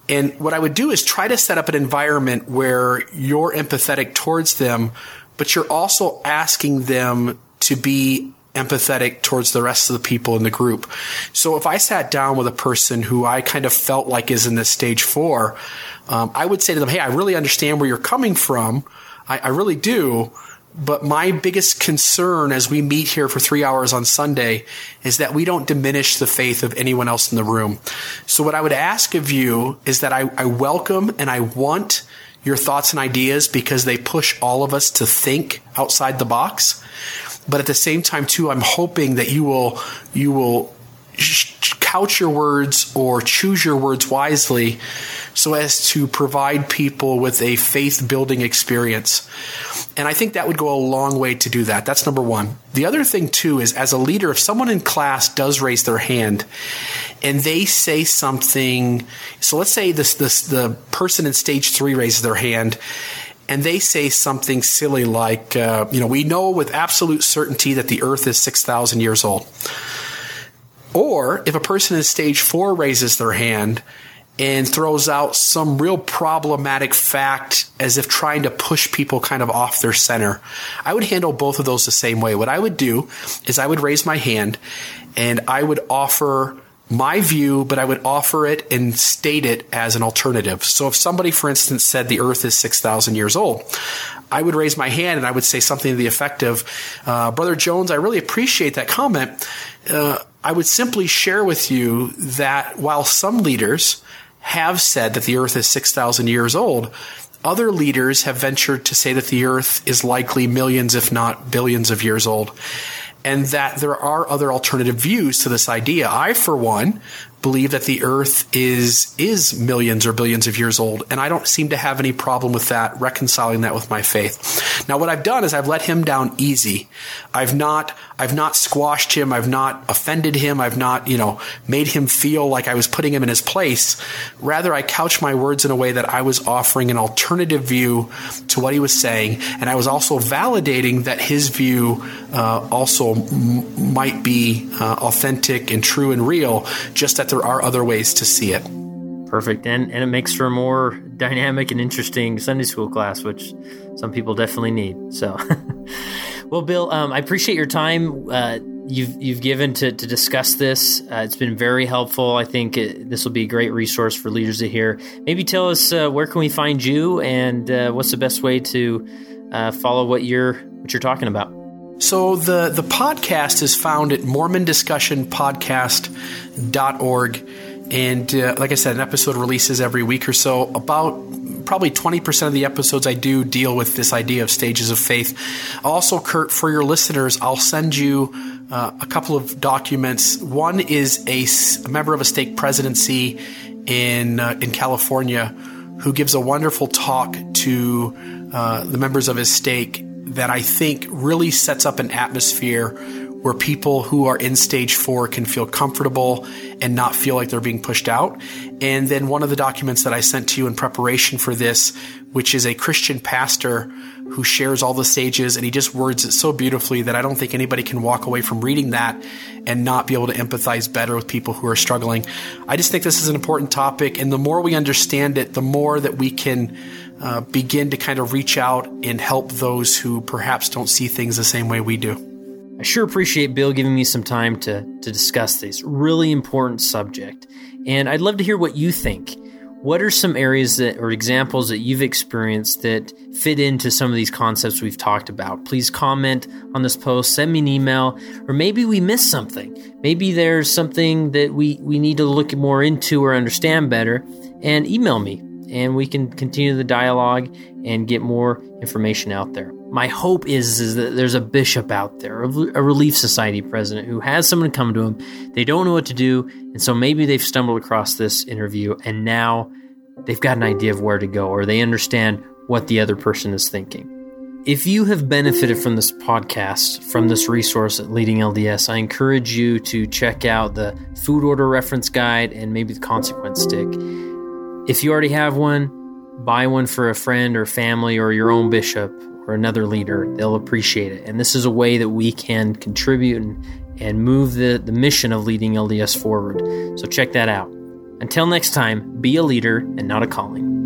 And what I would do is try to set up an environment where you're empathetic towards them, but you're also asking them to be empathetic towards the rest of the people in the group. So if I sat down with a person who I kind of felt like is in this stage four, um, I would say to them, Hey, I really understand where you're coming from. I, I really do. But my biggest concern as we meet here for three hours on Sunday is that we don't diminish the faith of anyone else in the room. So what I would ask of you is that I, I welcome and I want your thoughts and ideas because they push all of us to think outside the box. But at the same time, too, I'm hoping that you will you will couch your words or choose your words wisely so as to provide people with a faith building experience. And I think that would go a long way to do that. That's number one. The other thing, too, is as a leader, if someone in class does raise their hand and they say something, so let's say this, this the person in stage three raises their hand and they say something silly like, uh, you know, we know with absolute certainty that the earth is 6,000 years old. Or if a person in stage four raises their hand and throws out some real problematic fact as if trying to push people kind of off their center. I would handle both of those the same way. What I would do is I would raise my hand and I would offer my view, but I would offer it and state it as an alternative. So if somebody, for instance, said the earth is 6,000 years old, I would raise my hand and I would say something to the effect of, uh, Brother Jones, I really appreciate that comment. Uh, I would simply share with you that while some leaders have said that the earth is 6,000 years old, other leaders have ventured to say that the earth is likely millions, if not billions of years old and that there are other alternative views to this idea. I, for one, believe that the earth is is millions or billions of years old and I don't seem to have any problem with that reconciling that with my faith. Now what I've done is I've let him down easy. I've not I've not squashed him, I've not offended him, I've not, you know, made him feel like I was putting him in his place. Rather I couch my words in a way that I was offering an alternative view to what he was saying and I was also validating that his view uh, also m- might be uh, authentic and true and real just there are other ways to see it. Perfect. And, and it makes for a more dynamic and interesting Sunday school class, which some people definitely need. So, <laughs> well, Bill, um, I appreciate your time. Uh, you've you've given to, to discuss this. Uh, it's been very helpful. I think it, this will be a great resource for leaders to hear. Maybe tell us uh, where can we find you, and uh, what's the best way to uh, follow what you're what you're talking about. So the the podcast is found at MormonDiscussionPodcast.org. And uh, like I said, an episode releases every week or so. About probably 20% of the episodes I do deal with this idea of stages of faith. Also, Kurt, for your listeners, I'll send you uh, a couple of documents. One is a, a member of a stake presidency in, uh, in California who gives a wonderful talk to uh, the members of his stake that I think really sets up an atmosphere where people who are in stage four can feel comfortable and not feel like they're being pushed out. And then one of the documents that I sent to you in preparation for this, which is a Christian pastor who shares all the stages and he just words it so beautifully that I don't think anybody can walk away from reading that and not be able to empathize better with people who are struggling. I just think this is an important topic. And the more we understand it, the more that we can uh, begin to kind of reach out and help those who perhaps don't see things the same way we do. I sure appreciate Bill giving me some time to, to discuss this really important subject. And I'd love to hear what you think. What are some areas that or examples that you've experienced that fit into some of these concepts we've talked about? Please comment on this post, send me an email, or maybe we missed something. Maybe there's something that we, we need to look more into or understand better, and email me and we can continue the dialogue and get more information out there. My hope is, is that there's a bishop out there, a Relief Society president who has someone come to him. They don't know what to do, and so maybe they've stumbled across this interview and now they've got an idea of where to go or they understand what the other person is thinking. If you have benefited from this podcast, from this resource at Leading LDS, I encourage you to check out the food order reference guide and maybe the consequence stick. If you already have one, buy one for a friend or family or your own bishop or another leader. They'll appreciate it. And this is a way that we can contribute and, and move the, the mission of leading LDS forward. So check that out. Until next time, be a leader and not a calling.